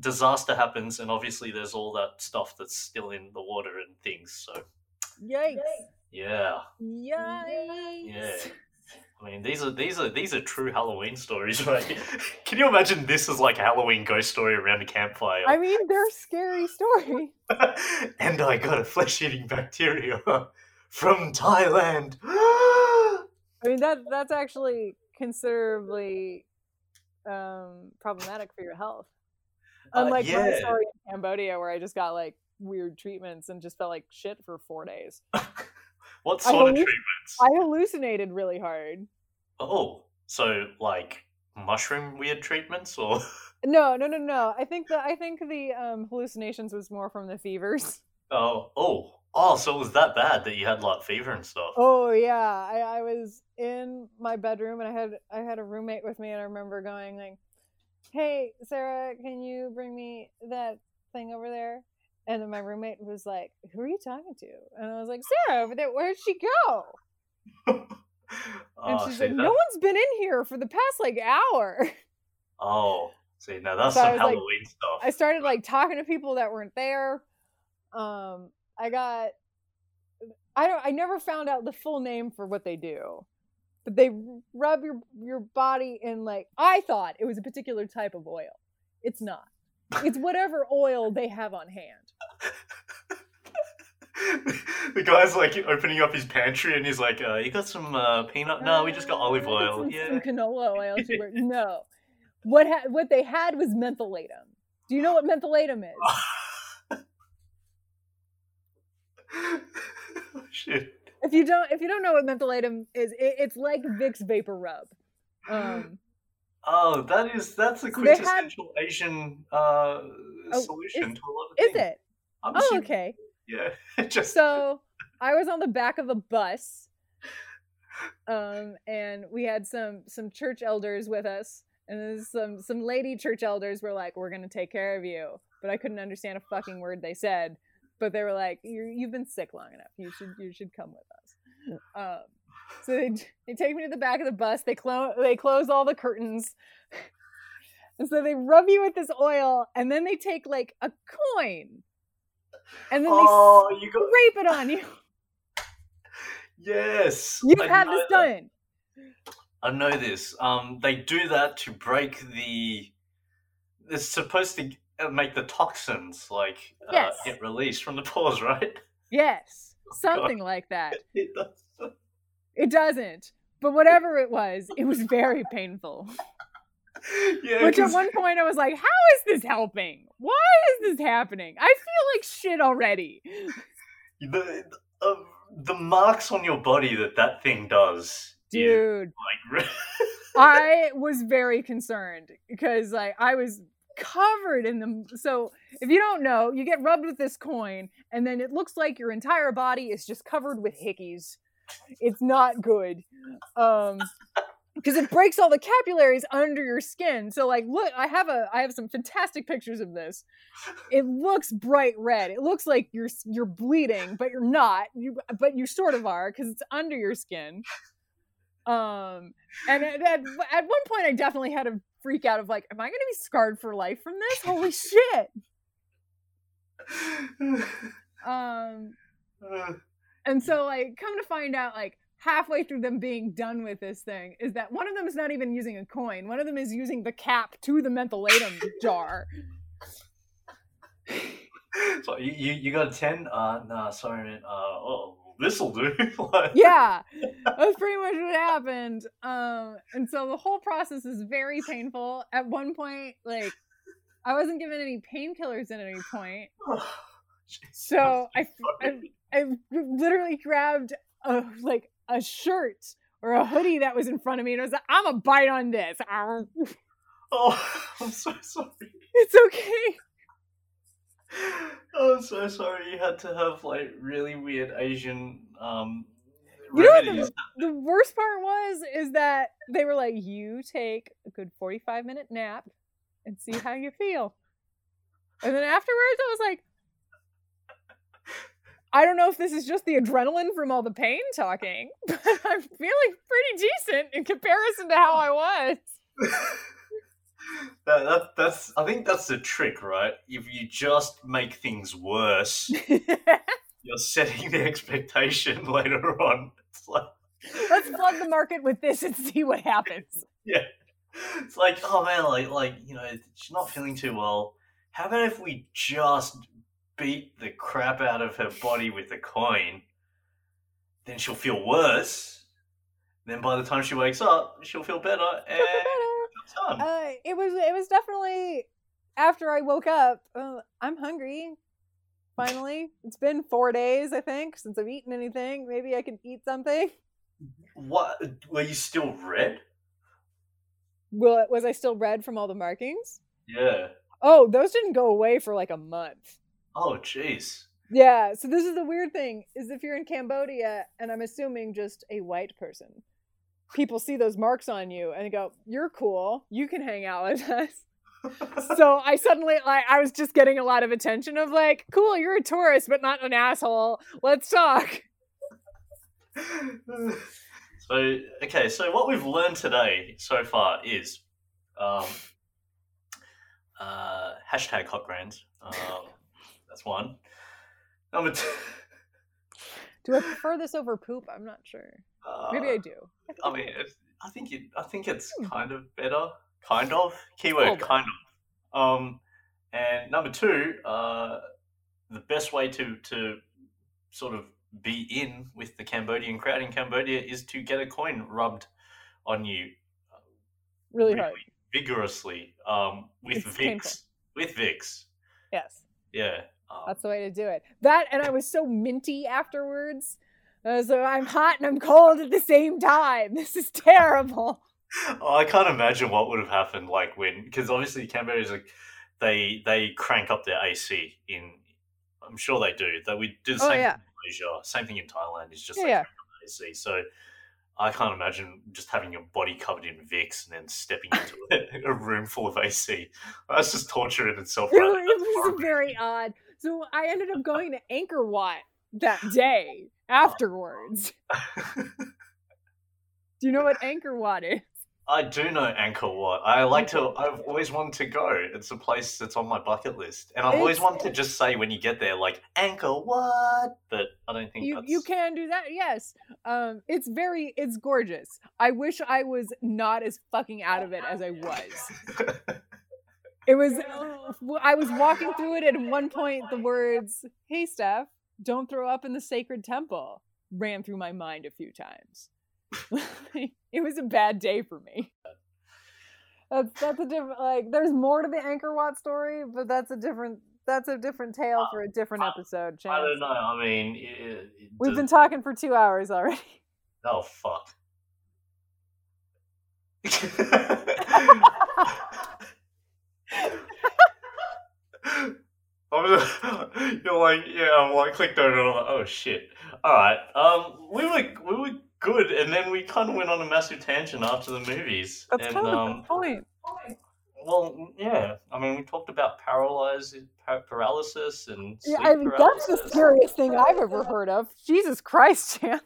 disaster happens, and obviously there's all that stuff that's still in the water and things. So yikes! Yeah. Yikes! Yeah. I mean, these are these are these are true Halloween stories, *laughs* right? Can you imagine this as like a Halloween ghost story around a campfire? I mean, they're scary story. *laughs* and I got a flesh-eating bacteria *laughs* from Thailand. *gasps* I mean, that that's actually considerably um, problematic for your health. Uh, Unlike uh, yeah. my story in Cambodia, where I just got like weird treatments and just felt like shit for four days. *laughs* what sort halluc- of treatments? I hallucinated really hard. Oh, so like mushroom weird treatments, or *laughs* no, no, no, no. I think the I think the um, hallucinations was more from the fevers. Oh, oh, Oh, so it was that bad that you had like fever and stuff. Oh yeah, I, I was in my bedroom and I had I had a roommate with me and I remember going like, "Hey Sarah, can you bring me that thing over there?" And then my roommate was like, "Who are you talking to?" And I was like, "Sarah over there. Where'd she go?" *laughs* And oh, she's see, like, that- "No one's been in here for the past like hour." oh, see, now that's So some was like- Halloween stuff. I started like talking to people that weren't there. Um, I got I don't I never found out the full name for what they do. But they rub your your body in like I thought it was a particular type of oil. It's not. It's whatever oil they have on hand. *laughs* the guy's like opening up his pantry and he's like, uh, "You got some uh, peanut? No, we just got olive Uh, oil." some, Yeah. some canola oil. *laughs* No. What ha- what they had was mentholatum. Do you know what mentholatum is? *laughs* *laughs* Shit. if you don't if you don't know what mentholatum is, it, it's like Vicks VapoRub. Um, Oh, that is that's a They had- quintessential Asian uh, Oh, solution is- to a lot of is things. Is it? I'm Oh, assuming- okay. Yeah. *laughs* Just So I was on the back of a bus, um, and we had some some church elders with us, and there's some some lady church elders were like, "We're gonna take care of you," but I couldn't understand a fucking word they said. But they were like, You're, "You've been sick long enough. You should you should come with us." Um, so they they take me to the back of the bus. They close they close all the curtains. *laughs* And so they rub you with this oil, and then they take like a coin, and then they oh, you got scrape it on you. *laughs* yes. You've I had this that. done. I know this. Um, they do that to break the. It's supposed to make the toxins like uh, get released from the pores, *laughs* right? Yes, *laughs* Oh, something like that. *laughs* It does. It doesn't. But whatever it was, it was very painful. yeah, Which at one point I was like, how is this helping? Why is this happening? I feel like shit already. the uh, the marks on your body that that thing does, is, Dude, like I was very concerned because like I was covered in them. So if you don't know, you get rubbed with this coin and then it looks like your entire body is just covered with hickeys. It's not good. Um because it breaks all the capillaries under your skin. So like look, I have a I have some fantastic pictures of this. It looks bright red. It looks like you're you're bleeding, but you're not. You but you sort of are cuz it's under your skin. Um and at, at, at one point, I definitely had a freak out of like, am I going to be scarred for life from this? Holy shit! Um, *laughs* and so like, come to find out, like halfway through them being done with this thing, is that one of them is not even using a coin. One of them is using the cap to the mentholatum *laughs* jar. so you, you you got a ten? Uh, nah, sorry, man. Uh, oh, this'll do. *laughs* Like- Yeah, that's pretty much what happened. Um, and so the whole process is very painful. At one point, like, I wasn't given any painkillers at any point. *sighs* Jeez, So I. I, I literally grabbed a like a shirt or a hoodie that was in front of me and I was like, I'm a bite on this. Oh, *laughs* I'm so sorry. It's okay. *laughs* I'm so sorry. You had to have like really weird Asian um You know what remedies. The worst part was is that they were like, you take a good 45 minute nap and see how you feel. And then afterwards, I was like, I don't know if this is just the adrenaline from all the pain talking, *laughs* but I'm feeling pretty decent in comparison to how I was. *laughs* that, that that's I think that's the trick, right? If you just make things worse, *laughs* you're setting the expectation *laughs* later on. It's like Let's flood the market with this and see what happens. yeah. It's like, oh man, like like, you know, she's not feeling too well. How about if we just beat the crap out of her body with a coin? Then she'll feel worse. Then by the time she wakes up, she'll feel better and it's Uh, it was it was definitely after I woke up. Uh, I'm hungry. Finally, it's been four days I think since I've eaten anything. Maybe I can eat something. What were you still red? Well, was I still red from all the markings? Yeah. Oh, those didn't go away for like a month. Oh jeez. Yeah, so this is the weird thing is if you're in Cambodia and I'm assuming just a white person, people see those marks on you and go, "You're cool. You can hang out with us." *laughs* so I suddenly like I was just getting a lot of attention of like, "Cool, you're a tourist but not an asshole. Let's talk." *laughs* so okay, so what we've learned today so far is um, uh, hashtag hot grands. Um, that's one. Number two. Do I prefer this over poop? I'm not sure. Uh, Maybe I do. I mean, it's, I think it. I think it's Hmm. kind of better. Kind of. Keyword. Kind of. Um, and number two, uh, the best way to to sort of be in with the Cambodian crowd in Cambodia is to get a coin rubbed on you Really hard. vigorously um, with It's Vicks. painful. With Vicks. Yes. Yeah. Um, That's the way to do it. That and I was so minty afterwards. Uh, so I'm hot and I'm cold at the same time. *laughs* This is terrible. Oh, I can't imagine what would have happened like when because obviously Canberra is like they they crank up their AC in I'm sure they do that we do the same Oh, same yeah. thing in Malaysia same thing in Thailand is just Yeah, like yeah. AC so I can't imagine just having your body covered in Vicks and then stepping *laughs* into a, room full of AC that's just torture in itself It right was, it was very odd. So I ended up going to Angkor Wat that day afterwards. *laughs* Do you know what Angkor Wat is? I do know Angkor Wat. I like to. I've always wanted to go. It's a place that's on my bucket list, and I've always It's- wanted to just say when you get there, like Angkor Wat, but I don't think You that's. you can do that. Yes. Um it's very it's gorgeous. I wish I was not as fucking out of it as I was. *laughs* It was I was walking through it and at one point the words, "Hey Steph, don't throw up in the sacred temple." ran through my mind a few times. *laughs* it was a bad day for me. That's that's a different like there's more to the Angkor Wat story, but that's a different that's a different tale uh, for a different episode, I don't know. I mean, it, it We've does- been talking for two hours already. *laughs* Oh fuck. *laughs* I'm just, *laughs* you're like, yeah, I'm like clicked over and I'm like, oh shit. Alright. Um we were we were good and then we kinda went on a massive tangent after the movies. That's and kind of um the point. well yeah. I mean we talked about paralysis paralysis and Yeah, I mean that's the scariest thing I've ever heard of. Jesus Christ, *laughs* Chance.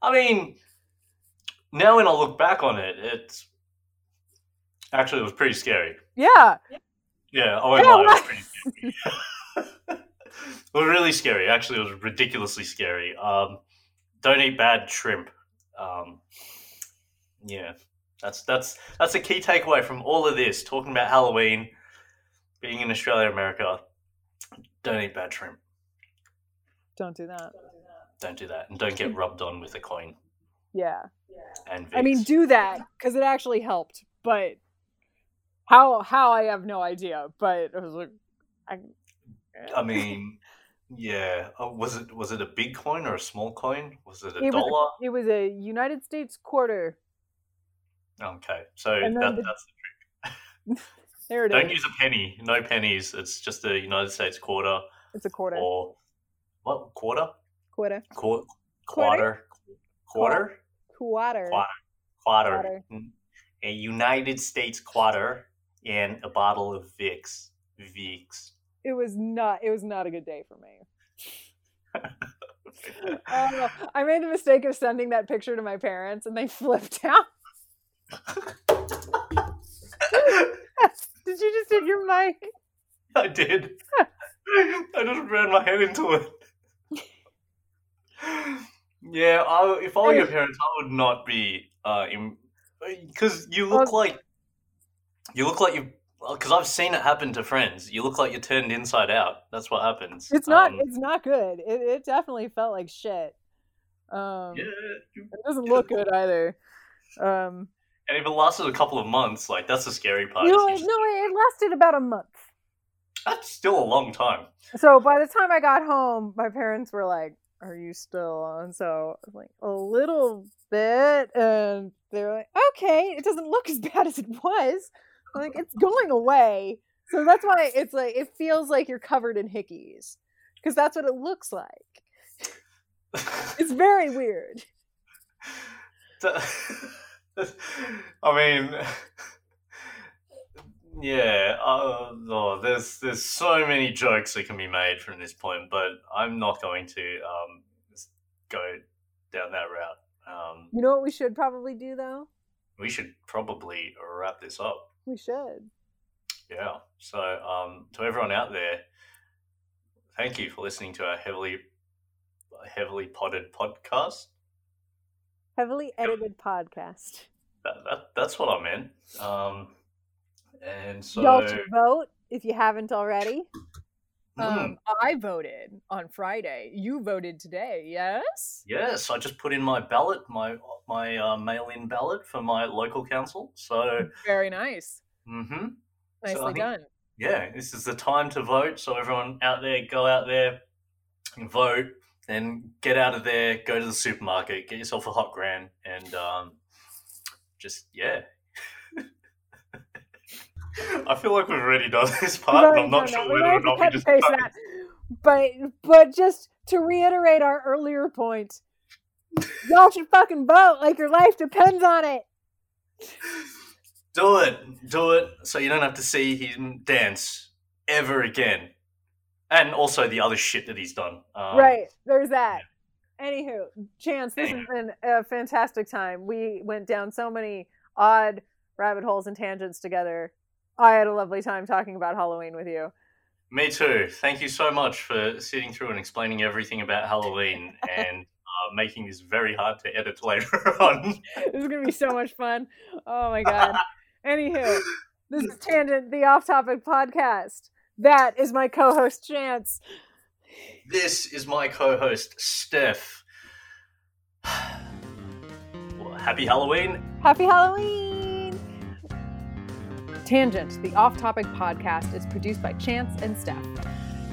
I mean, now when I look back on it, it's actually it was pretty scary. Yeah. Yeah, I won't lie, it was pretty scary. *laughs* it was really scary. Actually, it was ridiculously scary. Um, don't eat bad shrimp. Um, yeah, that's that's that's a key takeaway from all of this. Talking about Halloween, being in Australia, America. Don't eat bad shrimp. Don't do that. Don't do that, and don't get rubbed on with a coin *laughs* Yeah. and. I mean, do that because it actually helped. But how? How I have no idea. But it was like, I, I *laughs* mean, yeah. Uh, was it was it a big coin or a small coin? Was it a It was- dollar? it was a United States quarter. Okay, so And then that, the- trick. *laughs* There it is. don't use a penny. No pennies. It's just a United States quarter It's a quarter. or what quarter? Quarter. Qu- Quarter? quarter? Quarter? Quarter. Quarter. Quarter. Quarter. A United States quarter and a bottle of Vicks. Vicks. It was not. It was not a good day for me. Uh, *laughs* I made the mistake of sending that picture to my parents, and they *laughs* flipped out. Did you just hit your mic? I did. I just ran my head into it. Yeah, I, if I were your *laughs* parents, I would not be uh, because you look Well- like you look like you. Because I've seen it happen to friends. You look like you're turned inside out. That's what happens. It's not. Um, it's not good. It, it definitely felt like shit. Um, yeah, It doesn't look good either. Um, and if it lasted a couple of months, like that's the scary part. you know, you it- just- no, it lasted about a month. that's still a long time. So by the time I got home, my parents were like, "Are you still on?" So I was like, "A little bit," and they were like, "Okay, it doesn't look as bad as it was. Like it's going away." So that's why it's like it feels like you're covered in hickeys because that's what it looks like. It's very weird. *laughs* I mean, yeah. Uh, oh, there's there's so many jokes that can be made from this point, but I'm not going to um, go down that route. Um, You know what we should probably do though? we should probably wrap this up. We should. Yeah. So, um, to everyone out there, thank you for listening to our heavily, heavily potted podcast. Heavily edited podcast. That, that, that's what I meant. Um, and so, Y'all should vote if you haven't already. Mm, Um, I voted on Friday. You voted today, yes? yes, I just put in my ballot, my my uh, mail-in ballot for my local council. So, Very nice. Mm-hmm. Nicely think- done. yeah, this is the time to vote. So everyone out there, go out there and vote. Then get out of there, go to the supermarket, get yourself a hot grand, and um, just yeah. I feel like we've already done this part, I'm not sure. We're whether or not we just. that. But but just to reiterate our earlier point, y'all should fucking vote like your life depends on it. Do it, do it, so you don't have to see him dance ever again, and also the other shit that he's done. Um, right. There's that. Anywho, Chance, this has been a fantastic time. We went down so many odd rabbit holes and tangents together. I had a lovely time talking about Halloween with you. Me too. Thank you so much for sitting through and explaining everything about Halloween and uh, making this very hard to edit later *laughs* on. *laughs* This is gonna be so much fun. Oh my god. *laughs* Anywho, this is Tangent, the off-topic podcast. That is my co-host Chance. this is my co-host Steph. *sighs* Well, happy Halloween. Happy Halloween! Tangent, the off-topic podcast, is produced by Chance and Steph.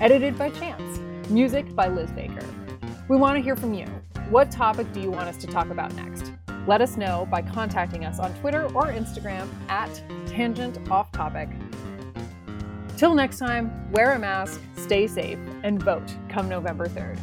Edited by Chance. Music by Liz Baker. We want to hear from you. What topic do you want us to talk about next? Let us know by contacting us on Twitter or Instagram at Tangent Off Topic. Till next time, wear a mask, stay safe, and vote come November 3rd.